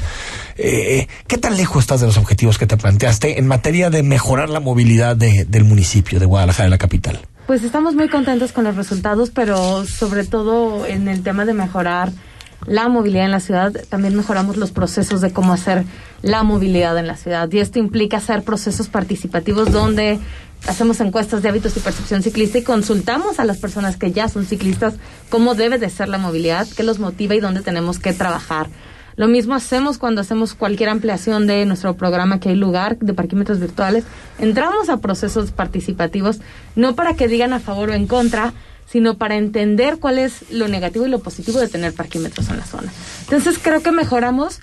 Speaker 2: Eh, ¿Qué tan lejos estás de los objetivos que te planteaste en materia de mejorar la movilidad de, del municipio de Guadalajara, de la capital?
Speaker 15: Pues estamos muy contentos con los resultados, pero sobre todo en el tema de mejorar la movilidad en la ciudad, también mejoramos los procesos de cómo hacer la movilidad en la ciudad. Y esto implica hacer procesos participativos donde hacemos encuestas de hábitos y percepción ciclista y consultamos a las personas que ya son ciclistas cómo debe de ser la movilidad, qué los motiva y dónde tenemos que trabajar. Lo mismo hacemos cuando hacemos cualquier ampliación de nuestro programa que hay lugar de parquímetros virtuales. Entramos a procesos participativos, no para que digan a favor o en contra, sino para entender cuál es lo negativo y lo positivo de tener parquímetros en la zona. Entonces creo que mejoramos.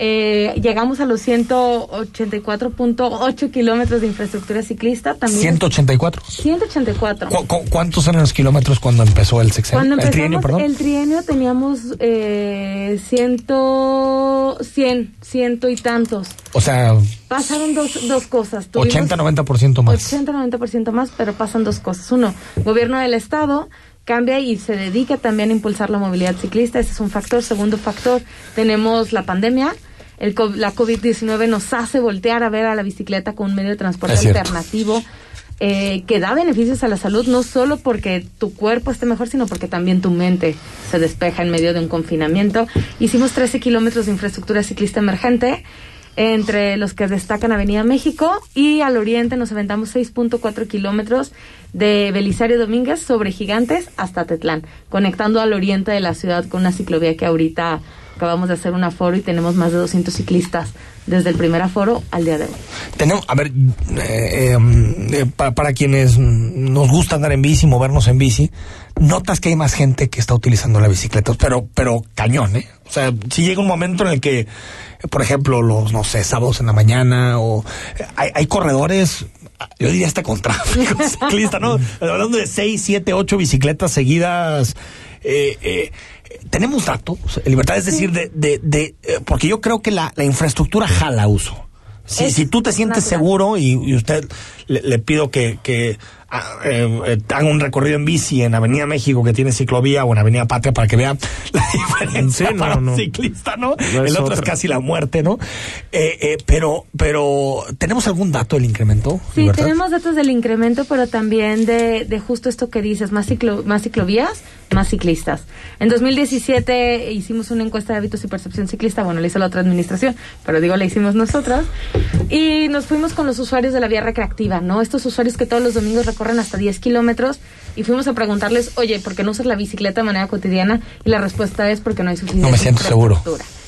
Speaker 15: Eh, llegamos a los 184.8 kilómetros de infraestructura ciclista. También
Speaker 2: 184.
Speaker 15: 184.
Speaker 2: ¿Cu cu cuántos eran los kilómetros cuando empezó el sexenio?
Speaker 15: Cuando
Speaker 2: el trienio, perdón.
Speaker 15: El trienio teníamos eh, ciento, cien, ciento y tantos.
Speaker 2: O sea,
Speaker 15: pasaron dos, dos cosas.
Speaker 2: 80-90% más.
Speaker 15: 80-90% más, pero pasan dos cosas. Uno, gobierno del estado cambia y se dedica también a impulsar la movilidad ciclista. Ese es un factor. Segundo factor, tenemos la pandemia. El, la COVID-19 nos hace voltear a ver a la bicicleta como un medio de transporte
Speaker 2: Es
Speaker 15: alternativo eh, que da beneficios a la salud, no solo porque tu cuerpo esté mejor, sino porque también tu mente se despeja en medio de un confinamiento. Hicimos 13 kilómetros de infraestructura ciclista emergente. entre los que destacan Avenida México y al oriente nos aventamos 6.4 kilómetros de Belisario Domínguez sobre Gigantes hasta Tetlán, conectando al oriente de la ciudad con una ciclovía que ahorita acabamos de hacer un aforo y tenemos más de 200 ciclistas desde el primer aforo al día de hoy.
Speaker 2: Tenemos, a ver, eh, eh, para, para, quienes nos gusta andar en bici, movernos en bici, notas que hay más gente que está utilizando la bicicleta, pero, pero cañón, ¿eh? O sea, si llega un momento en el que, por ejemplo, los, no sé, sábados en la mañana, o hay, hay corredores yo diría hasta con tráfico ciclista, ¿no? Hablando de seis, siete, ocho bicicletas seguidas. Eh, eh, tenemos datos, libertad, es decir, de, de, de eh, porque yo creo que la, la infraestructura jala uso. Si, si tú te sientes natural. seguro y, y usted le, le, pido que, que eh, eh, haga un recorrido en bici en Avenida México que tiene ciclovía o en Avenida Patria para que vea la diferencia sí, no, para un no. ciclista, ¿no? no El otro otra. es casi la muerte, ¿no? Eh, eh, pero, pero, ¿tenemos algún dato del incremento?
Speaker 15: Sí, libertad? tenemos datos del incremento, pero también de, de justo esto que dices, más, ciclo, más ciclovías, más ciclistas. En 2017 hicimos una encuesta de hábitos y percepción ciclista, bueno, la hizo la otra administración, pero digo, la hicimos nosotras, y nos fuimos con los usuarios de la vía recreativa, ¿no? Estos usuarios que todos los domingos recorren hasta 10 kilómetros, y fuimos a preguntarles, oye, ¿por qué no usas la bicicleta de manera cotidiana? Y la respuesta es porque no hay suficiente
Speaker 2: No me siento seguro.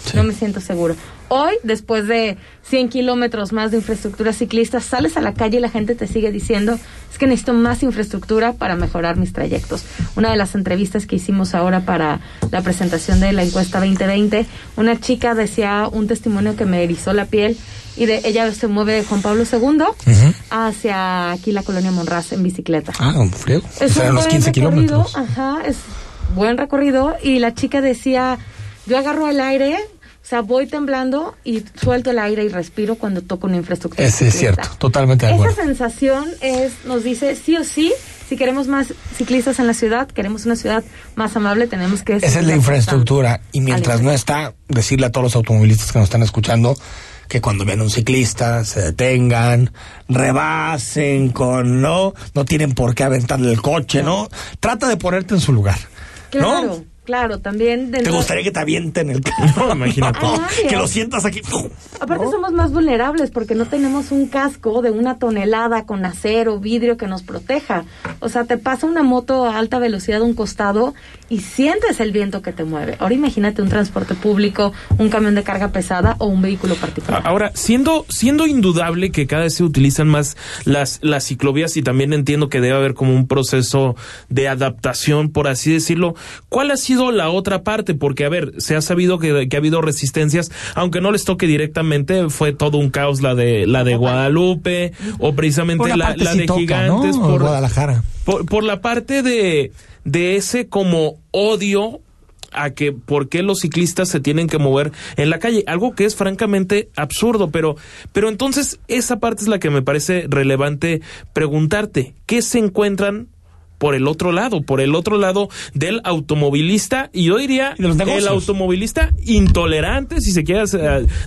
Speaker 15: Sí. No me siento seguro. Hoy, después de 100 kilómetros más de infraestructura ciclista, sales a la calle y la gente te sigue diciendo, es que necesito más infraestructura para mejorar mis trayectos. Una de las entrevistas que hicimos ahora para la presentación de la encuesta 2020, una chica decía un testimonio que me erizó la piel y de ella se mueve de Juan Pablo II uh -huh. hacia aquí la colonia Monraz en bicicleta.
Speaker 2: Ah, un frío.
Speaker 15: Es
Speaker 2: o sea,
Speaker 15: un
Speaker 2: 15
Speaker 15: recorrido,
Speaker 2: kilómetros.
Speaker 15: Ajá, es buen recorrido y la chica decía, yo agarro el aire, o sea, voy temblando y suelto el aire y respiro cuando toco una infraestructura.
Speaker 2: Ese es cierto, totalmente de acuerdo.
Speaker 15: Esa sensación es, nos dice sí o sí, si queremos más ciclistas en la ciudad, queremos una ciudad más amable, tenemos que...
Speaker 2: Esa es la infraestructura y mientras no está, decirle a todos los automovilistas que nos están escuchando, que cuando ven un ciclista se detengan, rebasen con, ¿no? No tienen por qué aventarle el coche, ¿no? Trata de ponerte en su lugar.
Speaker 15: Claro.
Speaker 2: ¿no?
Speaker 15: Claro, también.
Speaker 2: ¿Te gustaría que te avienten el carro? Imagínate. que lo sientas aquí.
Speaker 15: Aparte, ¿no? somos más vulnerables porque no tenemos un casco de una tonelada con acero, vidrio que nos proteja. O sea, te pasa una moto a alta velocidad a un costado y sientes el viento que te mueve. Ahora imagínate un transporte público, un camión de carga pesada o un vehículo particular.
Speaker 3: Ahora, siendo, siendo indudable que cada vez se utilizan más las, las ciclovías y también entiendo que debe haber como un proceso de adaptación, por así decirlo, ¿cuál ha sido la otra parte, porque a ver, se ha sabido que, que, ha habido resistencias, aunque no les toque directamente, fue todo un caos la de la de Guadalupe o precisamente la, la, de
Speaker 2: toca,
Speaker 3: Gigantes
Speaker 2: ¿no?
Speaker 3: por
Speaker 2: Guadalajara.
Speaker 3: Por, por la parte de de ese como odio a que por qué los ciclistas se tienen que mover en la calle, algo que es francamente absurdo, pero pero entonces esa parte es la que me parece relevante preguntarte, ¿qué se encuentran por el otro lado, por el otro lado del automovilista, y yo diría el automovilista intolerante, si se quiere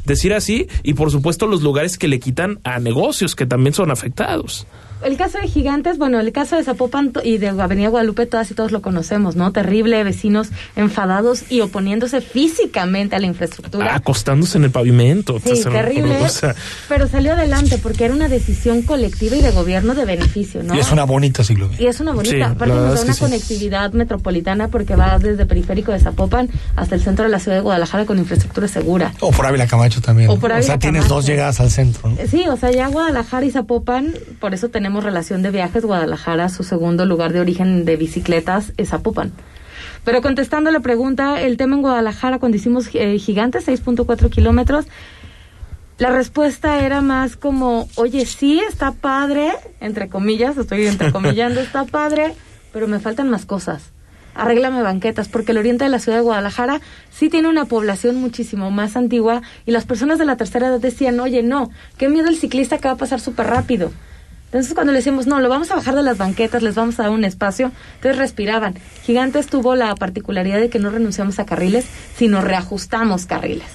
Speaker 3: decir así, y por supuesto los lugares que le quitan a negocios que también son afectados
Speaker 15: el caso de Gigantes, bueno, el caso de Zapopan y de Avenida Guadalupe, todas y todos lo conocemos, ¿no? Terrible, vecinos enfadados y oponiéndose físicamente a la infraestructura.
Speaker 3: Acostándose en el pavimento.
Speaker 15: Sí, terrible. O sea... Pero salió adelante porque era una decisión colectiva y de gobierno de beneficio, ¿no?
Speaker 2: Y es una bonita ciclovía.
Speaker 15: Y es una bonita. Sí, Aparte nos da una conectividad metropolitana porque va desde periférico de Zapopan hasta el centro de la ciudad de Guadalajara con infraestructura segura.
Speaker 2: O por Ávila Camacho también.
Speaker 15: O, por Ávila
Speaker 2: o sea,
Speaker 15: Camacho.
Speaker 2: tienes dos llegadas al centro. ¿no?
Speaker 15: Sí, o sea, ya Guadalajara y Zapopan, por eso tenemos relación de viajes, Guadalajara, su segundo lugar de origen de bicicletas es Zapopan. Pero contestando la pregunta, el tema en Guadalajara, cuando hicimos eh, Gigantes, 6.4 kilómetros, la respuesta era más como, oye, sí, está padre, entre comillas, estoy entrecomillando, está padre, pero me faltan más cosas. Arréglame banquetas, porque el oriente de la ciudad de Guadalajara sí tiene una población muchísimo más antigua y las personas de la tercera edad decían, oye, no, qué miedo el ciclista que va a pasar súper rápido. Entonces cuando le decimos, no, lo vamos a bajar de las banquetas, les vamos a dar un espacio, entonces respiraban. Gigantes tuvo la particularidad de que no renunciamos a carriles, sino reajustamos carriles.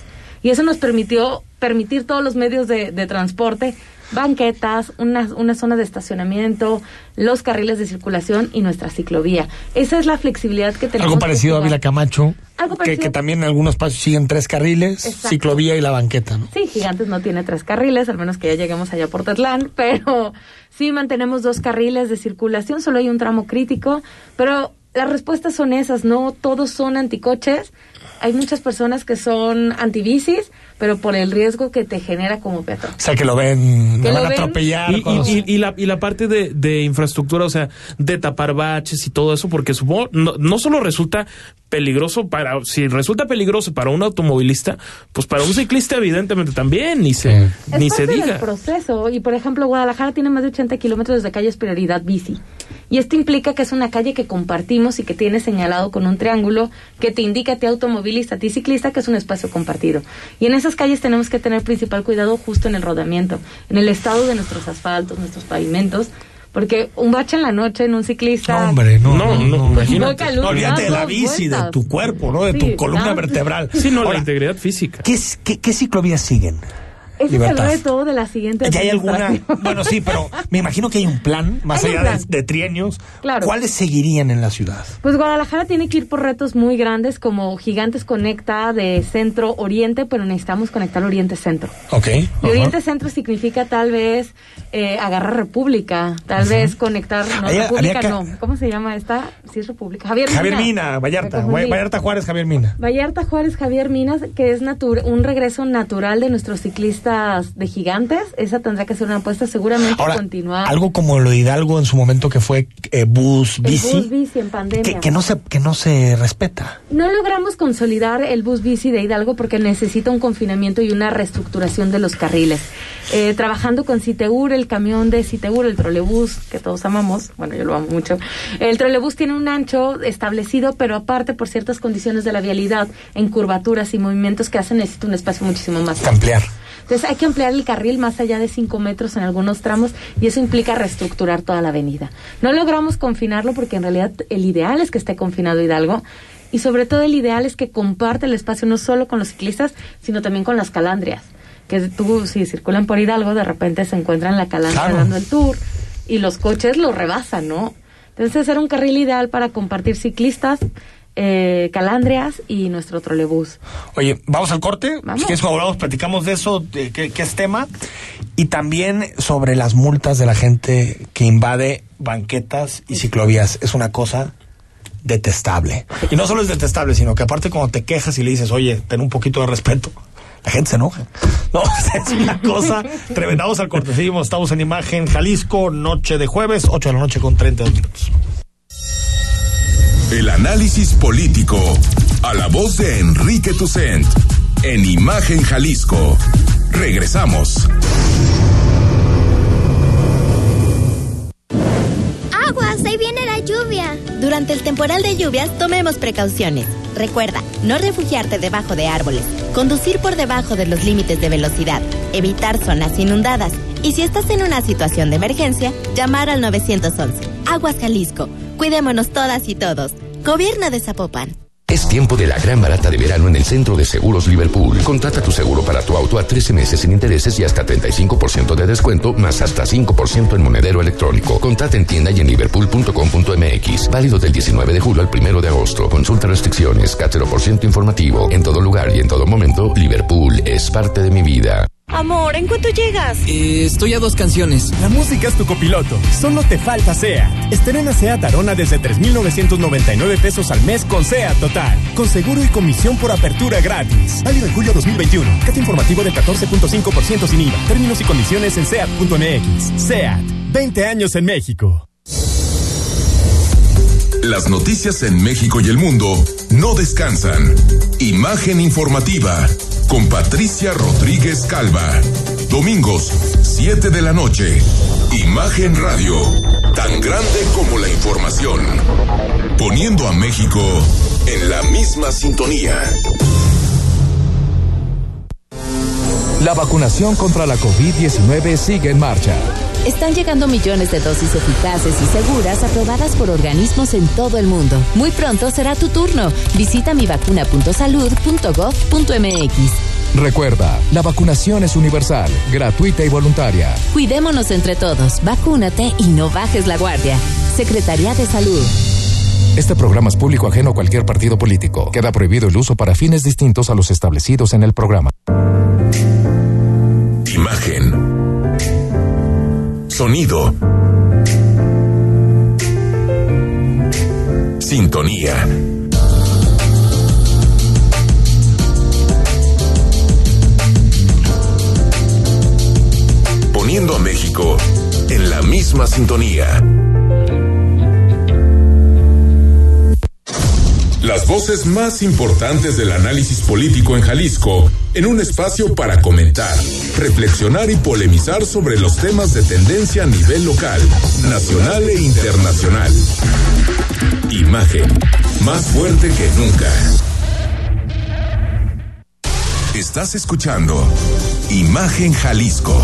Speaker 15: Y eso nos permitió permitir todos los medios de, de transporte banquetas, una, una zona de estacionamiento, los carriles de circulación y nuestra ciclovía. Esa es la flexibilidad que tenemos.
Speaker 2: Algo parecido a Vila Camacho,
Speaker 15: Algo
Speaker 2: que,
Speaker 15: parecido.
Speaker 2: que también en algunos pasos siguen tres carriles,
Speaker 15: Exacto.
Speaker 2: ciclovía y la banqueta, ¿no?
Speaker 15: Sí, Gigantes no tiene tres carriles, al menos que ya lleguemos allá por Tetlán, pero sí mantenemos dos carriles de circulación, solo hay un tramo crítico, pero las respuestas son esas, no todos son anticoches. Hay muchas personas que son antibicis, pero por el riesgo que te genera como peatón.
Speaker 2: O sea, que lo ven,
Speaker 15: Que lo
Speaker 2: van a atropellar.
Speaker 3: Y, y- y- y la, y la parte de, de infraestructura, o sea, de tapar baches y todo eso, porque supongo, no, no solo resulta peligroso para, si resulta peligroso para un automovilista, pues para un ciclista evidentemente también, ni se,
Speaker 15: Es
Speaker 3: ni se
Speaker 15: parte del
Speaker 3: diga.
Speaker 15: proceso. Y por ejemplo, Guadalajara tiene más de 80 kilómetros de calles prioridad bici. Y esto implica que es una calle que compartimos y que tiene señalado con un triángulo que te indica a ti automovilista, a ti ciclista, que es un espacio compartido. Y en esas calles tenemos que tener principal cuidado justo en el rodamiento, en el estado de nuestros asfaltos, nuestros pavimentos. Porque un bache en la noche en un ciclista.
Speaker 2: No, hombre, no,
Speaker 3: No,
Speaker 2: no,
Speaker 3: no,
Speaker 2: no,
Speaker 3: imagínate.
Speaker 2: No, olvídate de la bici, de
Speaker 15: vueltas.
Speaker 2: tu cuerpo, ¿no? De
Speaker 15: Sí,
Speaker 2: tu columna
Speaker 15: das-
Speaker 2: vertebral.
Speaker 3: Sí, no, la
Speaker 2: Ahora,
Speaker 3: integridad física.
Speaker 2: ¿qué, qué, qué ciclovías siguen?
Speaker 15: Ese
Speaker 2: Libertad.
Speaker 15: es el reto de la siguiente.
Speaker 2: ¿Ya hay alguna? Bueno, sí, pero me imagino que hay un plan, más
Speaker 15: Hay
Speaker 2: allá de,
Speaker 15: plan.
Speaker 2: de trienios.
Speaker 15: Claro.
Speaker 2: ¿Cuáles seguirían en la ciudad?
Speaker 15: Pues Guadalajara tiene que ir por retos muy grandes como Gigantes conecta de centro oriente, pero necesitamos conectar oriente centro.
Speaker 2: Ok.
Speaker 15: Y
Speaker 2: ajá.
Speaker 15: oriente centro significa tal vez eh, agarrar República, tal vez conectar no República no, ¿cómo se llama esta? Sí es República. Javier,
Speaker 2: Javier Mina, Vallarta. Vallarta Juárez, Javier Mina.
Speaker 15: Vallarta Juárez Javier Minas, que es un regreso natural de nuestros ciclistas de gigantes. Esa tendrá que ser una apuesta seguramente
Speaker 2: Ahora,
Speaker 15: continuar.
Speaker 2: algo como lo de Hidalgo en su momento que fue eh, bus,
Speaker 15: El
Speaker 2: bici,
Speaker 15: bus bici en pandemia.
Speaker 2: que, que no se, que no se respeta.
Speaker 15: No logramos consolidar el bus bici de Hidalgo porque necesita un confinamiento y una reestructuración de los carriles. Eh, trabajando con Citeur, el camión de Citeur, el trolebús, que todos amamos, bueno, yo lo amo mucho. El trolebús tiene un ancho establecido, pero aparte por ciertas condiciones de la vialidad, en curvaturas y movimientos que hacen necesita un espacio muchísimo más amplio.
Speaker 2: Ampliar.
Speaker 15: Entonces hay que ampliar el carril más allá de 5 metros en algunos tramos y eso implica reestructurar toda la avenida. No logramos confinarlo porque en realidad el ideal es que esté confinado Hidalgo y sobre todo el ideal es que comparte el espacio no solo con los ciclistas, sino también con las calandrias. Que tú, si circulan por Hidalgo, de repente se encuentran la calandria
Speaker 2: Claro.
Speaker 15: dando el tour y los coches lo rebasan, ¿no? Entonces era un carril ideal para compartir ciclistas, eh, calandrias y nuestro trolebús.
Speaker 2: Oye, vamos al corte.
Speaker 15: Vamos.
Speaker 2: Si quieres, platicamos de eso, de qué, qué es tema. Y también sobre las multas de la gente que invade banquetas y ciclovías. Es una cosa detestable. Y no solo es detestable, sino que aparte cuando te quejas y le dices, oye, ten un poquito de respeto, la gente se enoja. No, es una cosa tremenda. Vamos al corte. Seguimos, estamos en imagen Jalisco, noche de jueves, 8 de la noche con 32 minutos.
Speaker 1: El análisis político. A la voz de Enrique Tucent. En Imagen Jalisco. Regresamos.
Speaker 11: Aguas, ahí viene la lluvia.
Speaker 12: Durante el temporal de lluvias, tomemos precauciones. Recuerda, no refugiarte debajo de árboles, conducir por debajo de los límites de velocidad, evitar zonas inundadas y si estás en una situación de emergencia, llamar al 911. Aguas Jalisco. Cuidémonos todas y todos. Gobierno de Zapopan.
Speaker 10: Es tiempo de la gran barata de verano en el Centro de Seguros Liverpool. Contrata tu seguro para tu auto a 13 meses sin intereses y hasta 35% de descuento, más hasta 5% en monedero electrónico. Contrata en tienda y en liverpool.com.mx. Válido del 19 de julio al 1 de agosto. Consulta restricciones, cátero por ciento informativo. En todo lugar y en todo momento, Liverpool es parte de mi vida.
Speaker 16: Amor, ¿en cuánto llegas?
Speaker 17: Eh, estoy a dos canciones.
Speaker 18: La música es tu copiloto. Solo te falta SEAT. Estrena SEAT Arona desde 3,999 pesos al mes con SEAT Total. Con seguro y comisión por apertura gratis. Válido en julio 2021. Cat informativo del 14.5% sin IVA. Términos y condiciones en SEAT.mx. SEAT. 20 años en México.
Speaker 1: Las noticias en México y el mundo no descansan. Imagen informativa con Patricia Rodríguez Calva. Domingos, 7 de la noche. Imagen Radio. Tan grande como la información. Poniendo a México en la misma sintonía.
Speaker 19: La vacunación contra la COVID-19 sigue en marcha.
Speaker 20: Están llegando millones de dosis eficaces y seguras aprobadas por organismos en todo el mundo. Muy pronto será tu turno. Visita mivacuna.salud.gov.mx.
Speaker 19: Recuerda, la vacunación es universal, gratuita y voluntaria.
Speaker 20: Cuidémonos entre todos, vacúnate y no bajes la guardia. Secretaría de Salud.
Speaker 19: Este programa es público ajeno a cualquier partido político. Queda prohibido el uso para fines distintos a los establecidos en el programa.
Speaker 1: Imagen. Sonido. Sintonía. Poniendo a México en la misma sintonía. Las voces más importantes del análisis político en Jalisco, en un espacio para comentar, reflexionar y polemizar sobre los temas de tendencia a nivel local, nacional e internacional. Imagen, más fuerte que nunca. Estás escuchando Imagen Jalisco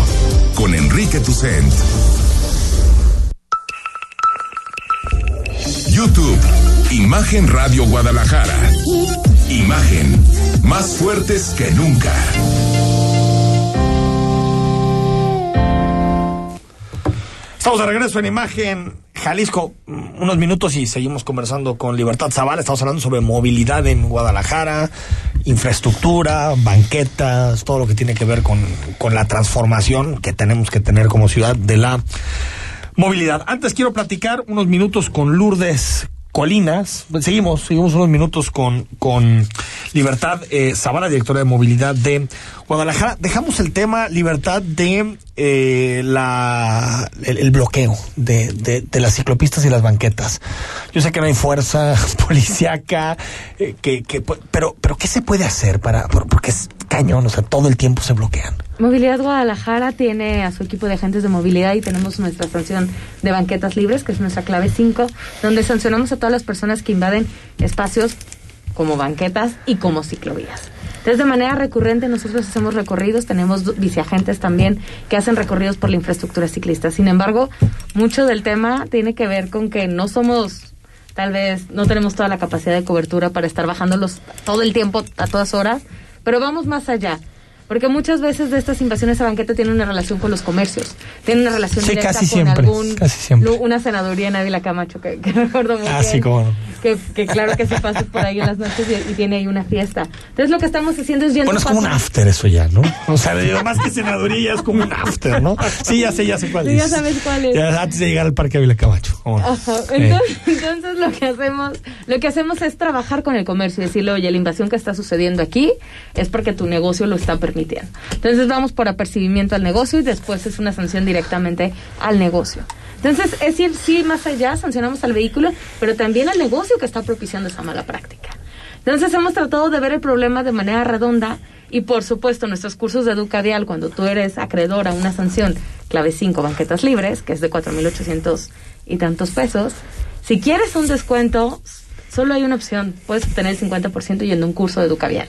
Speaker 1: con Enrique Tucent. YouTube, Imagen Radio Guadalajara. Imagen, más fuertes que nunca.
Speaker 2: Estamos de regreso en Imagen Jalisco. Unos minutos y seguimos conversando con Libertad Zavala. Estamos hablando sobre movilidad en Guadalajara, infraestructura, banquetas, todo lo que tiene que ver con, con la transformación que tenemos que tener como ciudad de la movilidad. Antes quiero platicar unos minutos con Lourdes Colinas. Seguimos, seguimos unos minutos con, con Libertad eh, Zavala, directora de movilidad de Guadalajara. Dejamos el tema, Libertad, de eh, la, el, el bloqueo de, de, de, las ciclopistas y las banquetas. Yo sé que no hay fuerza policíaca, eh, que, que, pero, pero ¿qué se puede hacer para, porque es cañón, o sea, todo el tiempo se bloquean?
Speaker 15: Movilidad Guadalajara tiene a su equipo de agentes de movilidad y tenemos nuestra sanción de banquetas libres, que es nuestra clave 5, donde sancionamos a todas las personas que invaden espacios como banquetas y como ciclovías. Entonces, de manera recurrente, nosotros hacemos recorridos, tenemos viceagentes también que hacen recorridos por la infraestructura ciclista. Sin embargo, mucho del tema tiene que ver con que no somos, tal vez, no tenemos toda la capacidad de cobertura para estar bajándolos todo el tiempo, a todas horas, pero vamos más allá. Porque muchas veces de estas invasiones a banqueta tienen una relación con los comercios, tienen una relación
Speaker 2: sí,
Speaker 15: directa
Speaker 2: casi
Speaker 15: con
Speaker 2: siempre,
Speaker 15: algún
Speaker 2: casi siempre.
Speaker 15: una senaduría en Ávila Camacho que, que recuerdo muy
Speaker 2: Ah,
Speaker 15: bien.
Speaker 2: sí, cómo no.
Speaker 15: que, que claro que se pasa por ahí en las noches y, y, tiene ahí una fiesta. Entonces lo que estamos haciendo es yendo
Speaker 2: Bueno, es como un after eso ya, ¿no? O sea, más que senaduría es como un after, ¿no? Sí, ya sé, ya sé cuál
Speaker 15: Sí,
Speaker 2: es.
Speaker 15: ya sabes cuál es.
Speaker 2: Ya antes de llegar al Parque Ávila Camacho. ¿cómo no?
Speaker 15: Ajá. Entonces, entonces lo que hacemos, lo que hacemos es trabajar con el comercio y decirle, oye, la invasión que está sucediendo aquí es porque tu negocio lo está Entonces vamos por apercibimiento al negocio y después es una sanción directamente al negocio. Entonces, es decir, sí, más allá, sancionamos al vehículo, pero también al negocio que está propiciando esa mala práctica. Entonces, hemos tratado de ver el problema de manera redonda y, por supuesto, nuestros cursos de Educavial, cuando tú eres acreedor a una sanción, clave 5, banquetas libres, que es de 4.800 y tantos pesos, si quieres un descuento, solo hay una opción, puedes obtener el 50% yendo a un curso de Educavial.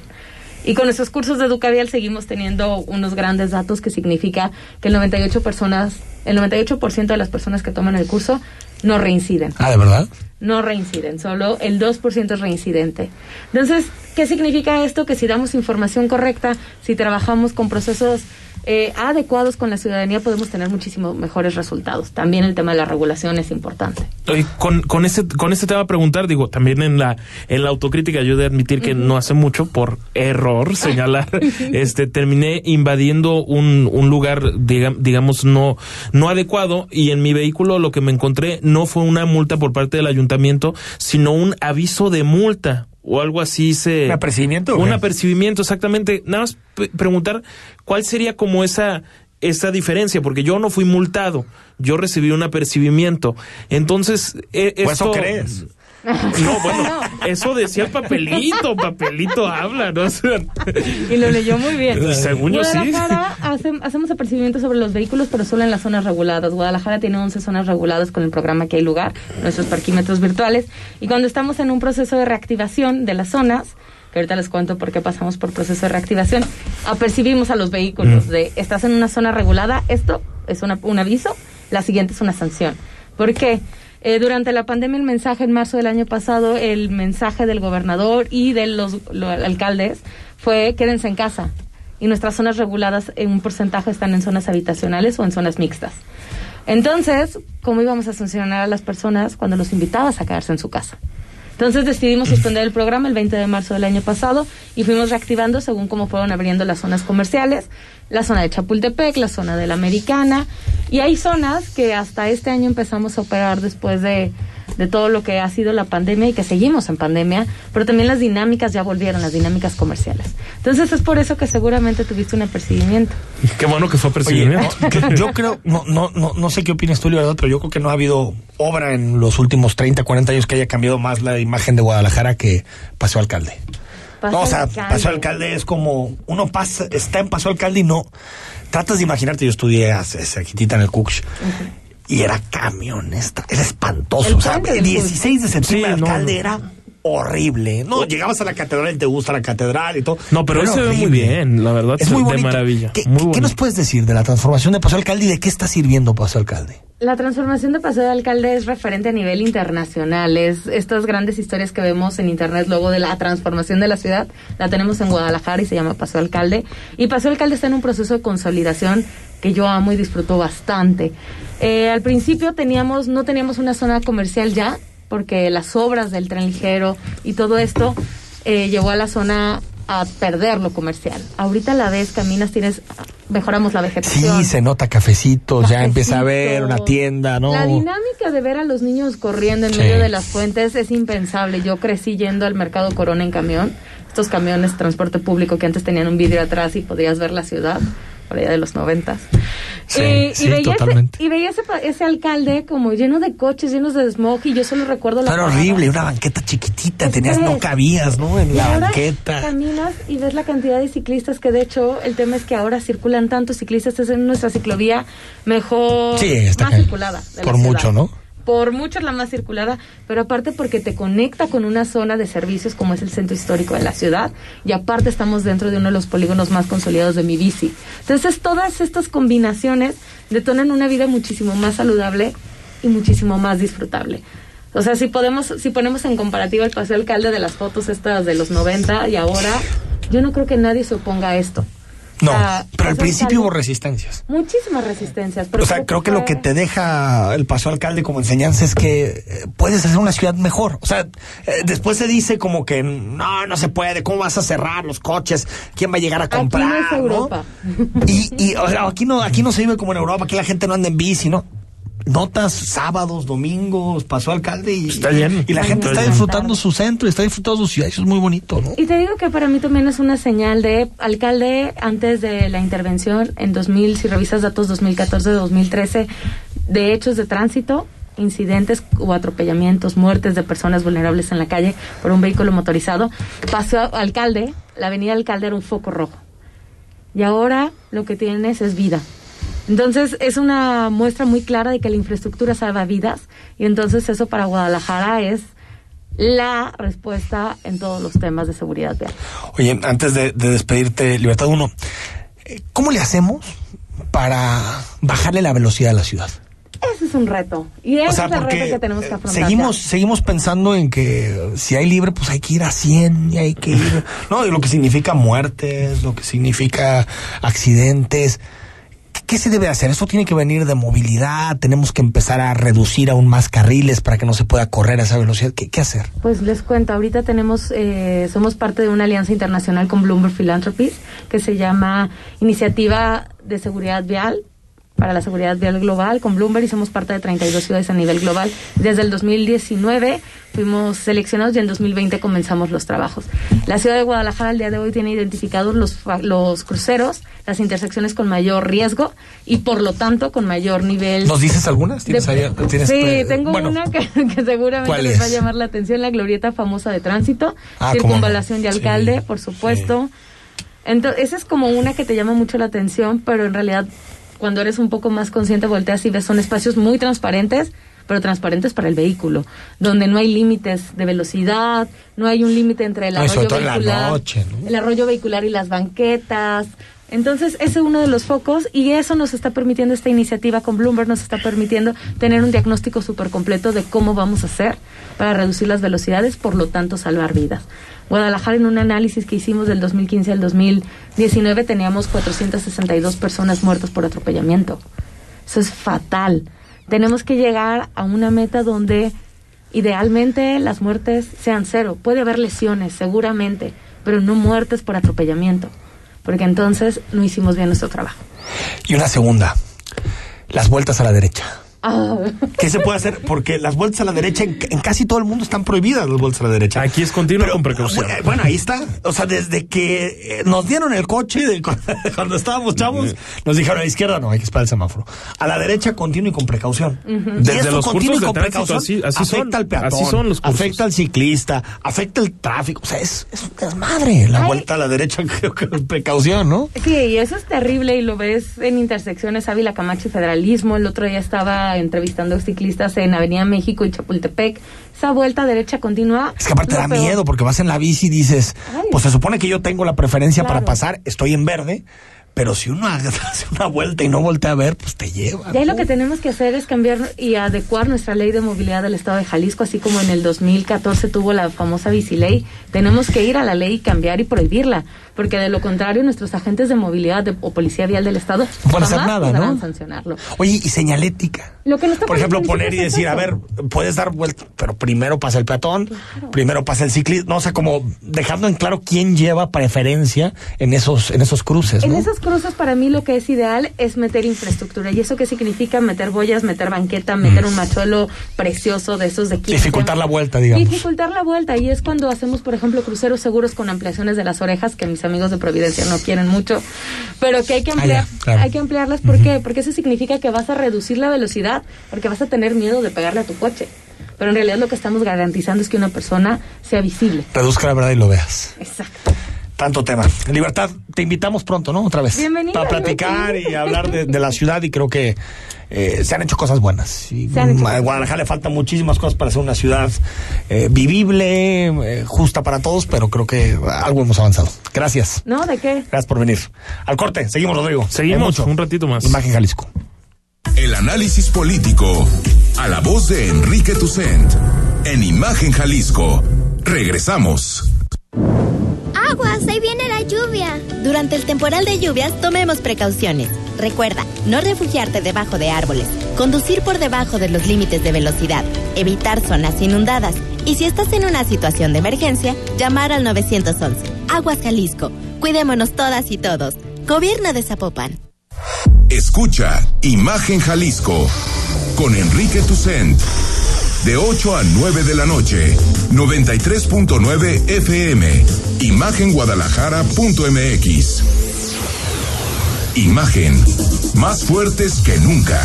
Speaker 15: Y con nuestros cursos de Educavial seguimos teniendo unos grandes datos que significa que el 98 personas, el 98% de las personas que toman el curso no reinciden.
Speaker 2: Ah, ¿de verdad?
Speaker 15: No reinciden, solo el 2% es reincidente. Entonces, ¿qué significa esto? Que si damos información correcta, si trabajamos con procesos eh, adecuados con la ciudadanía, podemos tener muchísimo mejores resultados. También el tema de la regulación es importante.
Speaker 3: Oye, con, con ese con ese tema a preguntar, digo, también en la en la autocrítica yo de admitir que uh -huh. no hace mucho por error señalar, este terminé invadiendo un, un lugar digamos, digamos no no adecuado y en mi vehículo lo que me encontré no fue una multa por parte del ayuntamiento, sino un aviso de multa o algo así se
Speaker 2: un apercibimiento
Speaker 3: un apercibimiento exactamente. Nada más preguntar cuál sería como esa esa diferencia porque yo no fui multado yo recibí un apercibimiento. Entonces eh,
Speaker 2: pues
Speaker 3: esto,
Speaker 2: eso crees
Speaker 3: no, bueno, eso decía el papelito, papelito habla, ¿no?
Speaker 15: y lo leyó muy bien.
Speaker 3: Según yo sí.
Speaker 15: Hace, hacemos apercibimiento sobre los vehículos, pero solo en las zonas reguladas. Guadalajara tiene 11 zonas reguladas con el programa que hay lugar, nuestros parquímetros virtuales. Y cuando estamos en un proceso de reactivación de las zonas, que ahorita les cuento por qué pasamos por proceso de reactivación, apercibimos a los vehículos mm. de, estás en una zona regulada, esto es una, un aviso, la siguiente es una sanción. ¿Por qué? Eh, durante la pandemia, el mensaje en marzo del año pasado, el mensaje del gobernador y de los, alcaldes fue quédense en casa. y nuestras zonas reguladas en un porcentaje están en zonas habitacionales o en zonas mixtas. Entonces, ¿cómo íbamos a sancionar a las personas cuando los invitabas a quedarse en su casa? Entonces decidimos suspender el programa el 20 de marzo del año pasado y fuimos reactivando según cómo fueron abriendo las zonas comerciales, la zona de Chapultepec, la zona de la Americana, y hay zonas que hasta este año empezamos a operar después de, de todo lo que ha sido la pandemia y que seguimos en pandemia, pero también las dinámicas ya volvieron, las dinámicas comerciales. Entonces es por eso que seguramente tuviste un apercibimiento.
Speaker 3: Qué bueno que fue apercibimiento.
Speaker 2: Oye, yo, yo creo, no, no, no, no sé qué opinas tú, ¿verdad? Pero yo creo que no ha habido obra en los últimos 30, 40 años que haya cambiado más la imagen de Guadalajara que Paseo Alcalde. No, o sea,
Speaker 15: Alcalde.
Speaker 2: Paseo Alcalde es como uno pasa, está en Paseo Alcalde y no. Tratas de imaginarte, yo estudié hace cerquitita en el Cooks. Y era camionesta, era espantoso.
Speaker 15: El
Speaker 2: o sea, el 16 de septiembre
Speaker 3: Sí, no,
Speaker 2: alcalde era horrible. No, llegabas a la catedral y te gusta la catedral y todo.
Speaker 3: No, pero hoy se ve muy bien, la verdad,
Speaker 2: Es muy
Speaker 3: de
Speaker 2: bonito.
Speaker 3: maravilla.
Speaker 2: ¿Qué,
Speaker 3: Muy
Speaker 2: qué- qué
Speaker 3: bonito.
Speaker 2: nos puedes decir de la transformación de Paseo Alcalde y de qué está sirviendo Paseo Alcalde?
Speaker 15: La transformación de Paseo de Alcalde es referente a nivel internacional. Es estas grandes historias que vemos en internet luego de la transformación de la ciudad, la tenemos en Guadalajara y se llama Paseo Alcalde. Y Paseo Alcalde está en un proceso de consolidación que yo amo y disfruto bastante. Eh, al principio teníamos, no teníamos una zona comercial ya, porque las obras del tren ligero y todo esto eh, llevó a la zona a perder lo comercial. Ahorita la ves, caminas, tienes, mejoramos la vegetación.
Speaker 2: Sí, se nota cafecitos, ya empieza a ver una tienda, ¿no?
Speaker 15: La dinámica de ver a los niños corriendo en
Speaker 2: Sí.
Speaker 15: medio de las fuentes es impensable. Yo crecí yendo al mercado Corona en camión. Estos camiones de transporte público que antes tenían un vidrio atrás y podías ver la ciudad, por allá de los noventas.
Speaker 2: Sí,
Speaker 15: Eh,
Speaker 2: sí,
Speaker 15: y veía, ese,
Speaker 2: totalmente.
Speaker 15: y veía ese, ese alcalde como lleno de coches, llenos de smog y yo solo recuerdo la
Speaker 2: Era horrible, una banqueta chiquitita,
Speaker 15: ¿Qué
Speaker 2: tenías, no cabías, ¿no? En
Speaker 15: Y
Speaker 2: la
Speaker 15: ahora
Speaker 2: banqueta.
Speaker 15: Caminas y ves la cantidad de ciclistas que de hecho el tema es que ahora circulan tantos ciclistas, es en nuestra ciclovía mejor,
Speaker 2: Sí, está
Speaker 15: más circulada. de
Speaker 2: Por mucho, ¿no?
Speaker 15: Por mucho es la más circulada, pero aparte porque te conecta con una zona de servicios como es el centro histórico de la ciudad y aparte estamos dentro de uno de los polígonos más consolidados de mi bici. Entonces todas estas combinaciones detonan una vida muchísimo más saludable y muchísimo más disfrutable. O sea, si podemos, si ponemos en comparativa el paseo alcalde de las fotos estas de los 90 y ahora, yo no creo que nadie se oponga a esto.
Speaker 2: No, pero al principio hubo resistencias.
Speaker 15: Muchísimas resistencias. Pero
Speaker 2: O sea, creo que lo que te deja el paso alcalde como enseñanza es que eh, puedes hacer una ciudad mejor. O sea, eh, después se dice como que no, no se puede, ¿cómo vas a cerrar los coches? ¿Quién va a llegar a
Speaker 15: Aquí
Speaker 2: comprar?
Speaker 15: no es Europa.
Speaker 2: Y, y o sea, aquí no, aquí no se vive como en Europa, aquí la gente no anda en bici, ¿no? Notas sábados, domingos, pasó alcalde y,
Speaker 3: Está lleno.
Speaker 2: y la gente está disfrutando su centro, está disfrutando su ciudad, eso es muy bonito, ¿no?
Speaker 15: Y te digo que para mí también es una señal de alcalde antes de la intervención en 2000, si revisas datos 2014-2013, de hechos de tránsito, incidentes o atropellamientos, muertes de personas vulnerables en la calle por un vehículo motorizado, pasó a alcalde, la avenida alcalde era un foco rojo. Y ahora lo que tienes es vida. Entonces es una muestra muy clara de que la infraestructura salva vidas y entonces eso para Guadalajara es la respuesta en todos los temas de seguridad vial.
Speaker 2: Oye, antes de, de despedirte, Libertad Uno, eh, ¿cómo le hacemos para bajarle la velocidad a la ciudad?
Speaker 15: Ese es un reto. Y ese
Speaker 2: O sea,
Speaker 15: es el reto que tenemos que
Speaker 2: eh,
Speaker 15: afrontar.
Speaker 2: seguimos, seguimos pensando en que si hay libre, pues hay que ir a 100 y hay que ir, ¿no? Y lo que significa muertes, lo que significa accidentes. ¿Qué, se debe hacer? Eso tiene que venir de movilidad, tenemos que empezar a reducir aún más carriles para que no se pueda correr a esa velocidad. ¿Qué, qué hacer?
Speaker 15: Pues les cuento, ahorita tenemos, eh, somos parte de una alianza internacional con Bloomberg Philanthropies que se llama Iniciativa de Seguridad Vial para la seguridad vial global con Bloomberg y somos parte de 32 ciudades a nivel global. Desde el 2019 fuimos seleccionados y en 2020 comenzamos los trabajos. La ciudad de Guadalajara al día de hoy tiene identificados los, los cruceros, las intersecciones con mayor riesgo y por lo tanto con mayor nivel
Speaker 2: ¿Nos dices algunas? ¿Tienes
Speaker 15: de-
Speaker 2: tienes,
Speaker 15: sí,
Speaker 2: eh,
Speaker 15: tengo
Speaker 2: bueno,
Speaker 15: una que, que seguramente
Speaker 2: ¿cuál
Speaker 15: les va a llamar la atención, la glorieta famosa de tránsito,
Speaker 2: Ah,
Speaker 15: circunvalación de
Speaker 2: Sí,
Speaker 15: alcalde, por supuesto. Entonces, esa es como una que te llama mucho la atención, pero en realidad cuando eres un poco más consciente volteas y ves son espacios muy transparentes, pero transparentes para el vehículo, donde no hay límites de velocidad, no hay un límite entre el arroyo
Speaker 2: la
Speaker 15: vehicular,
Speaker 2: noche, ¿no?
Speaker 15: el arroyo vehicular y las banquetas. Entonces, ese es uno de los focos y eso nos está permitiendo esta iniciativa con Bloomberg, nos está permitiendo tener un diagnóstico súper completo de cómo vamos a hacer para reducir las velocidades, por lo tanto, salvar vidas. Guadalajara, en un análisis que hicimos del 2015 al 2019, teníamos 462 personas muertas por atropellamiento. Eso es fatal. Tenemos que llegar a una meta donde idealmente las muertes sean cero. Puede haber lesiones, seguramente, pero no muertes por atropellamiento porque entonces no hicimos bien nuestro trabajo.
Speaker 2: Y una segunda, las vueltas a la derecha.
Speaker 15: Ah.
Speaker 2: ¿Qué se puede hacer? Porque las vueltas a la derecha en, en, casi todo el mundo están prohibidas las vueltas a la derecha.
Speaker 3: Aquí es continuo con precaución.
Speaker 2: Bueno, ahí está. O sea, desde que eh, nos dieron el coche, de, cuando estábamos chavos, nos dijeron a la izquierda no, hay que esperar el semáforo. A la derecha continuo y con precaución.
Speaker 3: Uh -huh. Desde los
Speaker 2: continuo
Speaker 3: y
Speaker 2: con precaución
Speaker 3: así, así
Speaker 2: afecta
Speaker 3: son,
Speaker 2: al peatón,
Speaker 3: así son los cursos.
Speaker 2: afecta al ciclista, afecta el tráfico. O sea, es, es un desmadre la
Speaker 15: Ay.
Speaker 2: vuelta a la derecha creo que con precaución, ¿no?
Speaker 15: Sí, y eso es terrible y lo ves en intersecciones Ávila Camacho y Federalismo. El otro día estaba entrevistando ciclistas en Avenida México y Chapultepec. Esa vuelta derecha continua.
Speaker 2: Es que aparte da
Speaker 15: peor.
Speaker 2: miedo porque vas en la bici y dices,
Speaker 15: Ay.
Speaker 2: pues se supone que yo tengo la preferencia
Speaker 15: Claro.
Speaker 2: para pasar, estoy en verde, pero si uno hace una vuelta y no voltea a ver, pues te lleva.
Speaker 15: Y ahí
Speaker 2: ¿no?
Speaker 15: lo que tenemos que hacer es cambiar y adecuar nuestra ley de movilidad del Estado de Jalisco, así como en el 2014 tuvo la famosa biciley. Tenemos que ir a la ley y cambiar y prohibirla, porque de lo contrario nuestros agentes de movilidad de- o policía vial del Estado
Speaker 2: No pueden hacer
Speaker 15: jamás
Speaker 2: nada, ¿no?
Speaker 15: sancionarlo.
Speaker 2: Oye, y señalética.
Speaker 15: Lo que no está
Speaker 2: Por ejemplo, poner y decir, a ver, puedes dar vuelta, pero primero pasa el peatón, primero pasa el ciclista, no, o sea, como dejando en claro quién lleva preferencia en esos, en esos cruces,
Speaker 15: En
Speaker 2: ¿no?
Speaker 15: esas cruces para mí lo que es ideal es meter infraestructura. ¿Y eso qué significa? Meter boyas, meter banqueta, meter un machuelo precioso de esos de 15.
Speaker 2: Dificultar la vuelta, digamos.
Speaker 15: Dificultar la vuelta. Y es cuando hacemos, por ejemplo, cruceros seguros con ampliaciones de las orejas, que mis amigos de Providencia no quieren mucho, pero que hay que ampliar.
Speaker 2: Ah, claro.
Speaker 15: Hay que ampliarlas. ¿Por qué? Porque eso significa que vas a reducir la velocidad, porque vas a tener miedo de pegarle a tu coche. Pero en realidad lo que estamos garantizando es que una persona sea visible.
Speaker 2: Reduzca la verdad y lo veas.
Speaker 15: Exacto.
Speaker 2: Tanto tema. Libertad, te invitamos pronto, ¿no? Otra vez.
Speaker 15: Bienvenida,
Speaker 2: Para platicar y hablar de, de la ciudad y creo que eh, se han hecho cosas buenas. Y
Speaker 15: Se han hecho
Speaker 2: a
Speaker 15: cosas
Speaker 2: Guadalajara le faltan muchísimas cosas para ser una ciudad eh, vivible, eh, justa para todos, pero creo que algo hemos avanzado. Gracias.
Speaker 15: ¿No? ¿De qué?
Speaker 2: Gracias por venir. Al corte, seguimos, Rodrigo.
Speaker 3: Seguimos
Speaker 2: mucho.
Speaker 3: un ratito más.
Speaker 2: Imagen Jalisco.
Speaker 1: El análisis político. A la voz de Enrique Tucent. En Imagen Jalisco. Regresamos.
Speaker 11: Aguas, ahí viene la lluvia.
Speaker 12: Durante el temporal de lluvias, tomemos precauciones. Recuerda, no refugiarte debajo de árboles, conducir por debajo de los límites de velocidad, evitar zonas inundadas y si estás en una situación de emergencia, llamar al 911. Aguas Jalisco. Cuidémonos todas y todos. Gobierno de Zapopan.
Speaker 1: Escucha Imagen Jalisco con Enrique Tucent. De 8 a 9 de la noche, 93.9 FM. Imagenguadalajara.mx. Imagen. Más fuertes que nunca.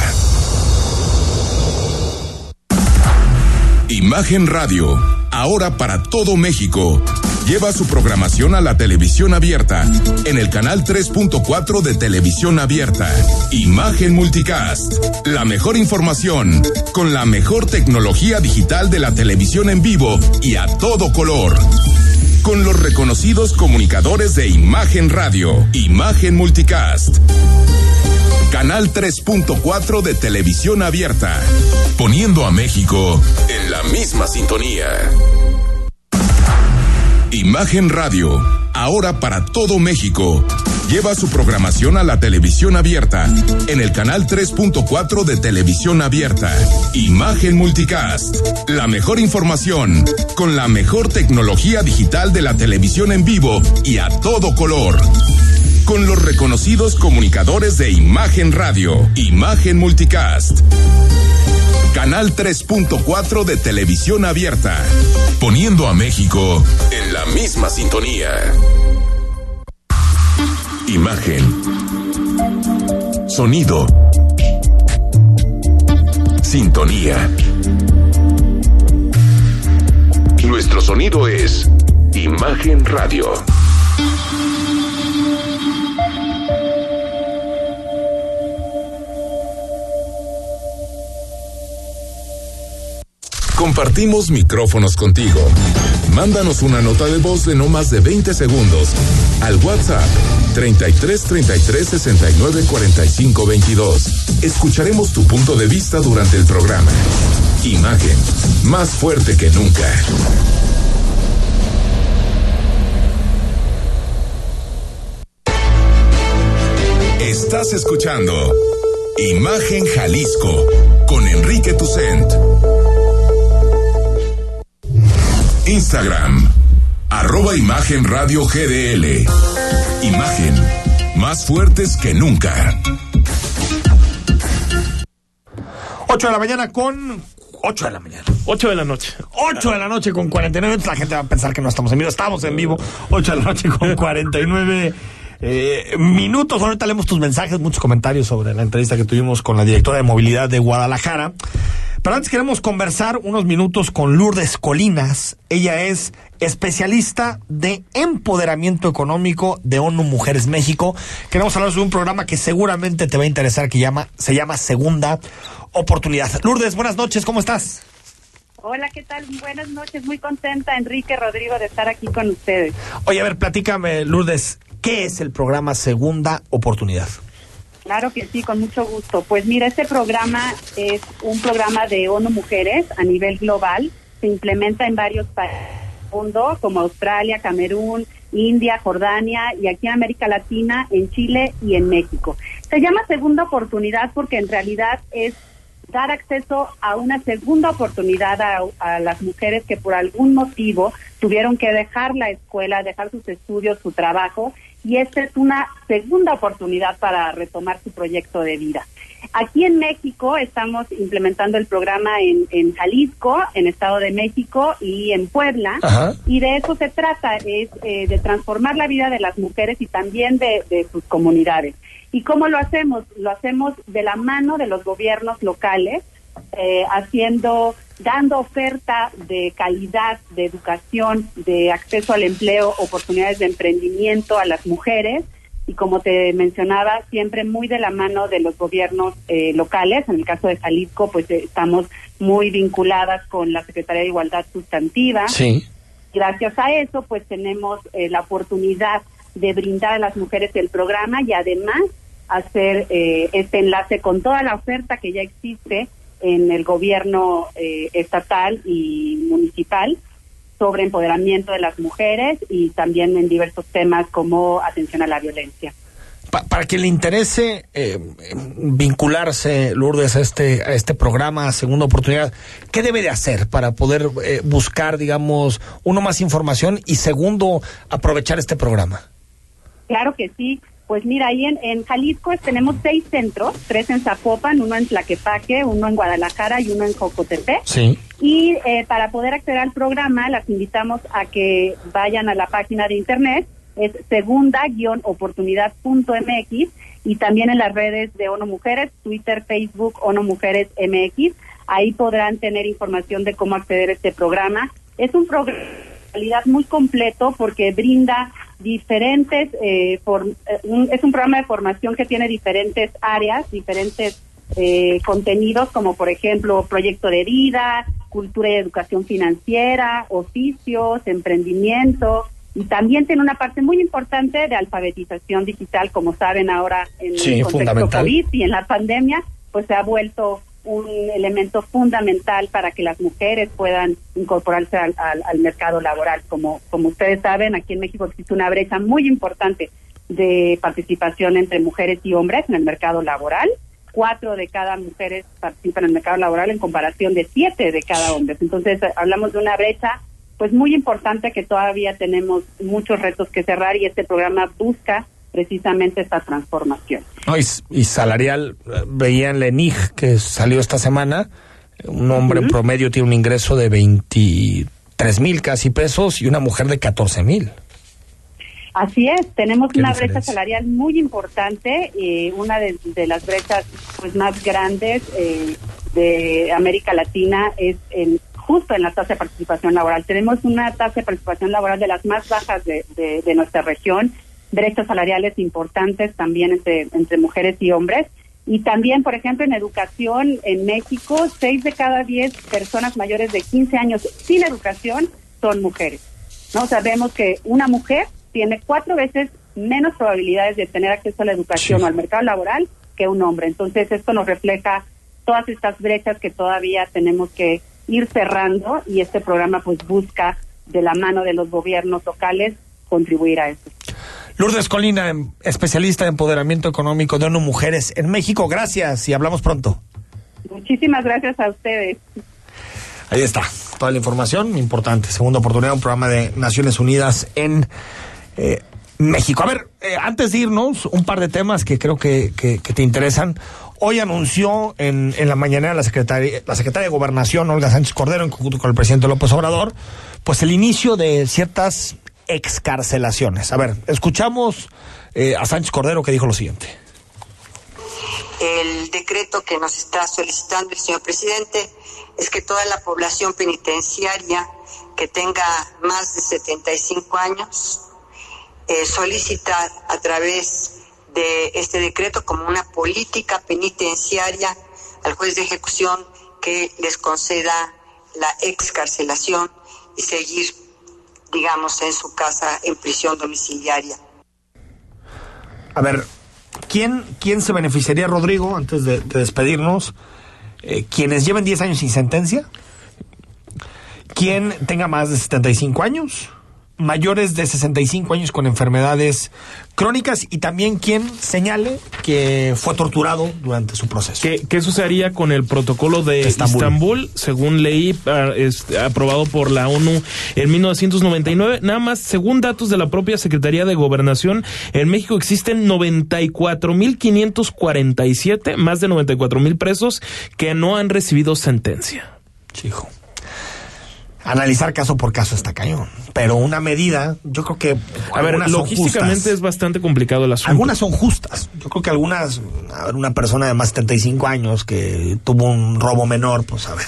Speaker 1: Imagen Radio. Ahora para todo México. Lleva su programación a la televisión abierta en el canal 3.4 de televisión abierta. Imagen Multicast. La mejor información con la mejor tecnología digital de la televisión en vivo y a todo color. Con los reconocidos comunicadores de Imagen Radio. Imagen Multicast. Canal 3.4 de televisión abierta. Poniendo a México en la misma sintonía. Imagen Radio, ahora para todo México. Lleva su programación a la televisión abierta en el canal 3.4 de televisión abierta. Imagen Multicast. La mejor información con la mejor tecnología digital de la televisión en vivo y a todo color. Con los reconocidos comunicadores de Imagen Radio, Imagen Multicast. Canal 3.4 de televisión abierta. Poniendo a México en la misma sintonía. Imagen. Sonido. Sintonía. Nuestro sonido es Imagen Radio. Compartimos micrófonos contigo. Mándanos una nota de voz de no más de 20 segundos al WhatsApp 33 33 69 45 22. Escucharemos tu punto de vista durante el programa. Imagen, más fuerte que nunca. Estás escuchando Imagen Jalisco con Enrique Tucent. Instagram, arroba Imagen Radio GDL. Imagen, más fuertes que nunca.
Speaker 2: 8 de la mañana con 8 de la mañana.
Speaker 3: 8 de la noche.
Speaker 2: 8 de la noche con 49 minutos. La gente va a pensar que no estamos en vivo. Estamos en vivo. 8 de la noche con 49 eh, minutos. Ahorita leemos tus mensajes, muchos comentarios sobre la entrevista que tuvimos con la directora de movilidad de Guadalajara. Pero antes queremos conversar unos minutos con Lourdes Colinas. Ella es especialista de empoderamiento económico de ONU Mujeres México. Queremos hablar sobre un programa que seguramente te va a interesar que llama, se llama Segunda Oportunidad. Lourdes, buenas noches, ¿cómo estás?
Speaker 21: Hola, ¿qué tal? Buenas noches, muy contenta, Enrique Rodrigo, de estar aquí con ustedes.
Speaker 2: Oye, a ver, platícame, Lourdes, ¿qué es el programa Segunda Oportunidad?
Speaker 21: Claro que sí, con mucho gusto. Pues mira, este programa es un programa de ONU Mujeres a nivel global. Se implementa en varios países del mundo, como Australia, Camerún, India, Jordania y aquí en América Latina, en Chile y en México. Se llama segunda oportunidad porque en realidad es dar acceso a una segunda oportunidad a, a, las mujeres que por algún motivo tuvieron que dejar la escuela, dejar sus estudios, su trabajo y esta es una segunda oportunidad para retomar su proyecto de vida. Aquí en México estamos implementando el programa en, en Jalisco, en Estado de México y en Puebla. Ajá. Y de eso se trata, es eh, de transformar la vida de las mujeres y también de, de sus comunidades. ¿Y cómo lo hacemos? Lo hacemos de la mano de los gobiernos locales, eh, haciendo, dando oferta de calidad, de educación, de acceso al empleo, oportunidades de emprendimiento a las mujeres y como te mencionaba, siempre muy de la mano de los gobiernos eh, locales. En el caso de Jalisco, pues eh, estamos muy vinculadas con la Secretaría de Igualdad Sustantiva.
Speaker 2: Sí.
Speaker 21: Gracias a eso, pues tenemos eh, la oportunidad de brindar a las mujeres el programa y además hacer eh, este enlace con toda la oferta que ya existe en el gobierno eh, estatal y municipal sobre empoderamiento de las mujeres y también en diversos temas como atención a la violencia.
Speaker 2: Pa para quien le interese eh, vincularse, Lourdes, a este, a este programa, Segunda Oportunidad, ¿qué debe de hacer para poder eh, buscar, digamos, uno, más información y segundo, aprovechar este programa?
Speaker 21: Claro que sí. Pues mira, ahí en, en Jalisco tenemos seis centros, tres en Zapopan, uno en Tlaquepaque, uno en Guadalajara y uno en Jocotepec.
Speaker 2: Sí.
Speaker 21: Y eh, para poder acceder al programa, las invitamos a que vayan a la página de internet, es segunda-oportunidad.mx y también en las redes de ONU Mujeres, Twitter, Facebook, ONU Mujeres MX. Ahí podrán tener información de cómo acceder a este programa. Es un programa realidad muy completo porque brinda diferentes, eh, for, un, es un programa de formación que tiene diferentes áreas, diferentes eh, contenidos como por ejemplo proyecto de vida, cultura y educación financiera, oficios, emprendimiento y también tiene una parte muy importante de alfabetización digital, como saben ahora en
Speaker 2: sí,
Speaker 21: el contexto COVID y en la pandemia, pues se ha vuelto un elemento fundamental para que las mujeres puedan incorporarse al, al, al, mercado laboral. Como, como ustedes saben, aquí en México existe una brecha muy importante de participación entre mujeres y hombres en el mercado laboral. Cuatro de cada mujeres participan en el mercado laboral en comparación de siete de cada hombre. Entonces, hablamos de una brecha pues muy importante que todavía tenemos muchos retos que cerrar y este programa busca precisamente esta transformación.
Speaker 2: No, y, y, salarial, veía en la ENIG que salió esta semana, un hombre uh -huh. en promedio tiene un ingreso de 23 mil casi pesos y una mujer de 14 mil.
Speaker 21: Así es, tenemos una diferencia? brecha salarial muy importante, eh, una de, de, las brechas pues más grandes eh, de América Latina es en, justo en la tasa de participación laboral. Tenemos una tasa de participación laboral de las más bajas de, de, de nuestra región, brechas salariales importantes también entre, entre mujeres y hombres. Y también, por ejemplo, en educación en México, seis de cada diez personas mayores de 15 años sin educación son mujeres. ¿no? Sabemos que una mujer tiene cuatro veces menos probabilidades de tener acceso a la educación o al mercado laboral que un hombre. Entonces, esto nos refleja todas estas brechas que todavía tenemos que ir cerrando y este programa pues busca de la mano de los gobiernos locales contribuir a eso.
Speaker 2: Lourdes Colina, em, especialista en empoderamiento económico de ONU Mujeres en México. Gracias y hablamos pronto.
Speaker 21: Muchísimas gracias a ustedes.
Speaker 2: Ahí está, toda la información importante. Segunda oportunidad, un programa de Naciones Unidas en eh, México. A ver, eh, antes de irnos, un par de temas que creo que, que, que te interesan. Hoy anunció en, en la mañanera la secretaria, la secretaria de Gobernación, Olga Sánchez Cordero, en conjunto con el presidente López Obrador, pues el inicio de ciertas excarcelaciones. A ver, escuchamos eh, a Sánchez Cordero que dijo lo siguiente.
Speaker 22: El decreto que nos está solicitando el señor presidente es que toda la población penitenciaria que tenga más de 75 años eh, solicita a través de este decreto como una política penitenciaria al juez de ejecución que les conceda la excarcelación y seguir, digamos, en su casa en prisión domiciliaria.
Speaker 2: A ver, ¿quién, quién se beneficiaría, Rodrigo, antes de, de despedirnos? Eh, ¿Quienes lleven 10 años sin sentencia? ¿Quién tenga más de 75 años? Mayores de 65 años con enfermedades crónicas y también quien señale que fue torturado durante su proceso.
Speaker 3: ¿Qué, qué sucedería con el protocolo de
Speaker 2: Estambul.
Speaker 3: Estambul, según leí, ah, aprobado por la ONU en 1999? Nada más, según datos de la propia Secretaría de Gobernación, en México existen 94.547, más de 94.000 presos que no han recibido sentencia.
Speaker 2: Chijo analizar caso por caso está cañón. Pero una medida, yo creo que.
Speaker 3: A ver, logísticamente es bastante complicado el asunto.
Speaker 2: Algunas son justas. Yo creo que algunas, a ver, una persona de más de 75 años que tuvo un robo menor, pues a ver.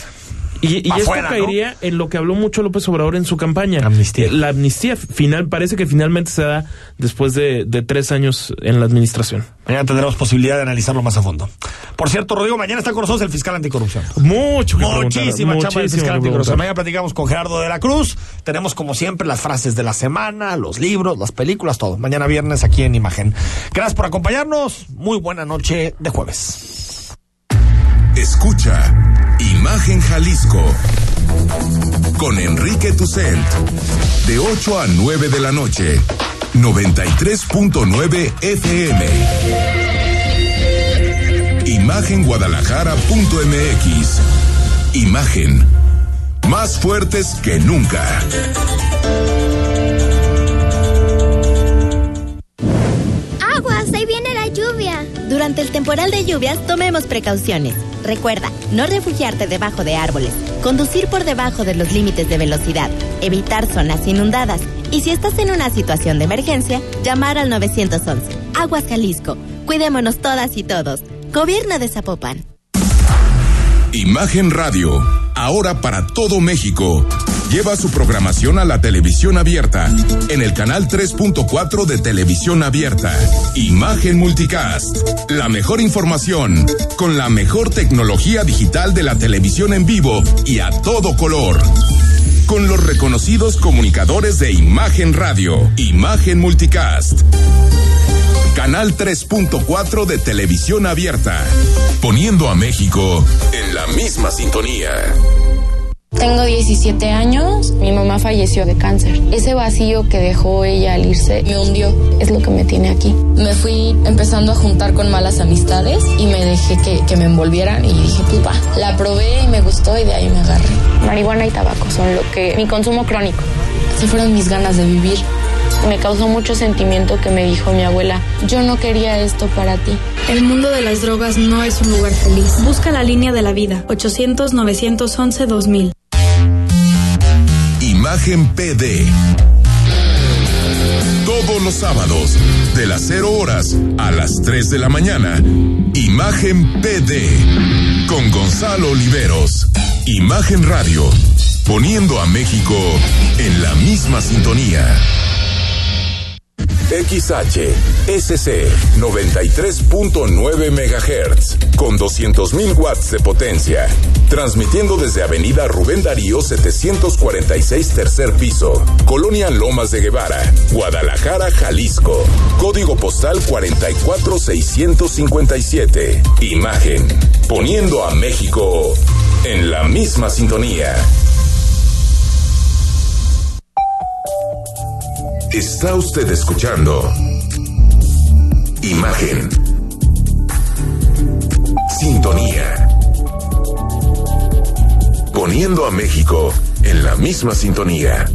Speaker 3: Y, y esto caería
Speaker 2: ¿no?
Speaker 3: en lo que habló mucho López Obrador en su campaña.
Speaker 2: Amnistía.
Speaker 3: La amnistía final parece que finalmente se da después de, de tres años en la administración.
Speaker 2: Mañana tendremos posibilidad de analizarlo más a fondo. Por cierto, Rodrigo, mañana está con nosotros el fiscal anticorrupción.
Speaker 3: Mucho que
Speaker 2: Muchísima chamba del fiscal anticorrupción. Mañana platicamos con Gerardo de la Cruz. Tenemos, como siempre, las frases de la semana, los libros, las películas, todo. Mañana viernes aquí en Imagen. Gracias por acompañarnos. Muy buena noche de jueves.
Speaker 1: Escucha Imagen Jalisco con Enrique Tucent de 8 a 9 de la noche 93.9 FM Imagenguadalajara.mx Imagen más fuertes que nunca
Speaker 11: ¡Aguas! ¡Ahí viene la lluvia!
Speaker 12: Durante el temporal de lluvias tomemos precauciones. Recuerda, no refugiarte debajo de árboles, conducir por debajo de los límites de velocidad, evitar zonas inundadas y si estás en una situación de emergencia, llamar al 911. Aguas Jalisco. Cuidémonos todas y todos. Gobierno de Zapopan.
Speaker 1: Imagen Radio, ahora para todo México. Lleva su programación a la televisión abierta en el canal 3.4 de televisión abierta. Imagen Multicast, la mejor información con la mejor tecnología digital de la televisión en vivo y a todo color. Con los reconocidos comunicadores de Imagen Radio, Imagen Multicast. Canal 3.4 de televisión abierta, poniendo a México en la misma sintonía.
Speaker 13: Tengo 17 años, mi mamá falleció de cáncer. Ese vacío que dejó ella al irse me hundió, es lo que me tiene aquí. Me fui empezando a juntar con malas amistades y me dejé que, que me envolvieran y dije, pues va. La probé y me gustó y de ahí me agarré. Marihuana y tabaco son lo que... mi consumo crónico. Esas fueron mis ganas de vivir. Me causó mucho sentimiento que me dijo mi abuela, yo no quería esto para ti.
Speaker 14: El mundo de las drogas no es un lugar feliz. Busca la línea de la vida. 800-911-2000.
Speaker 1: Imagen PD. Todos los sábados, de las 0 horas a las 3 de la mañana. Imagen PD. Con Gonzalo Oliveros. Imagen Radio. Poniendo a México en la misma sintonía. XH, SC 93.9 MHz con 200.000 watts de potencia. Transmitiendo desde Avenida Rubén Darío 746 tercer piso, Colonia Lomas de Guevara, Guadalajara, Jalisco. Código postal 44657. Imagen. Poniendo a México en la misma sintonía. Está usted escuchando Imagen. Sintonía. Poniendo a México en la misma sintonía.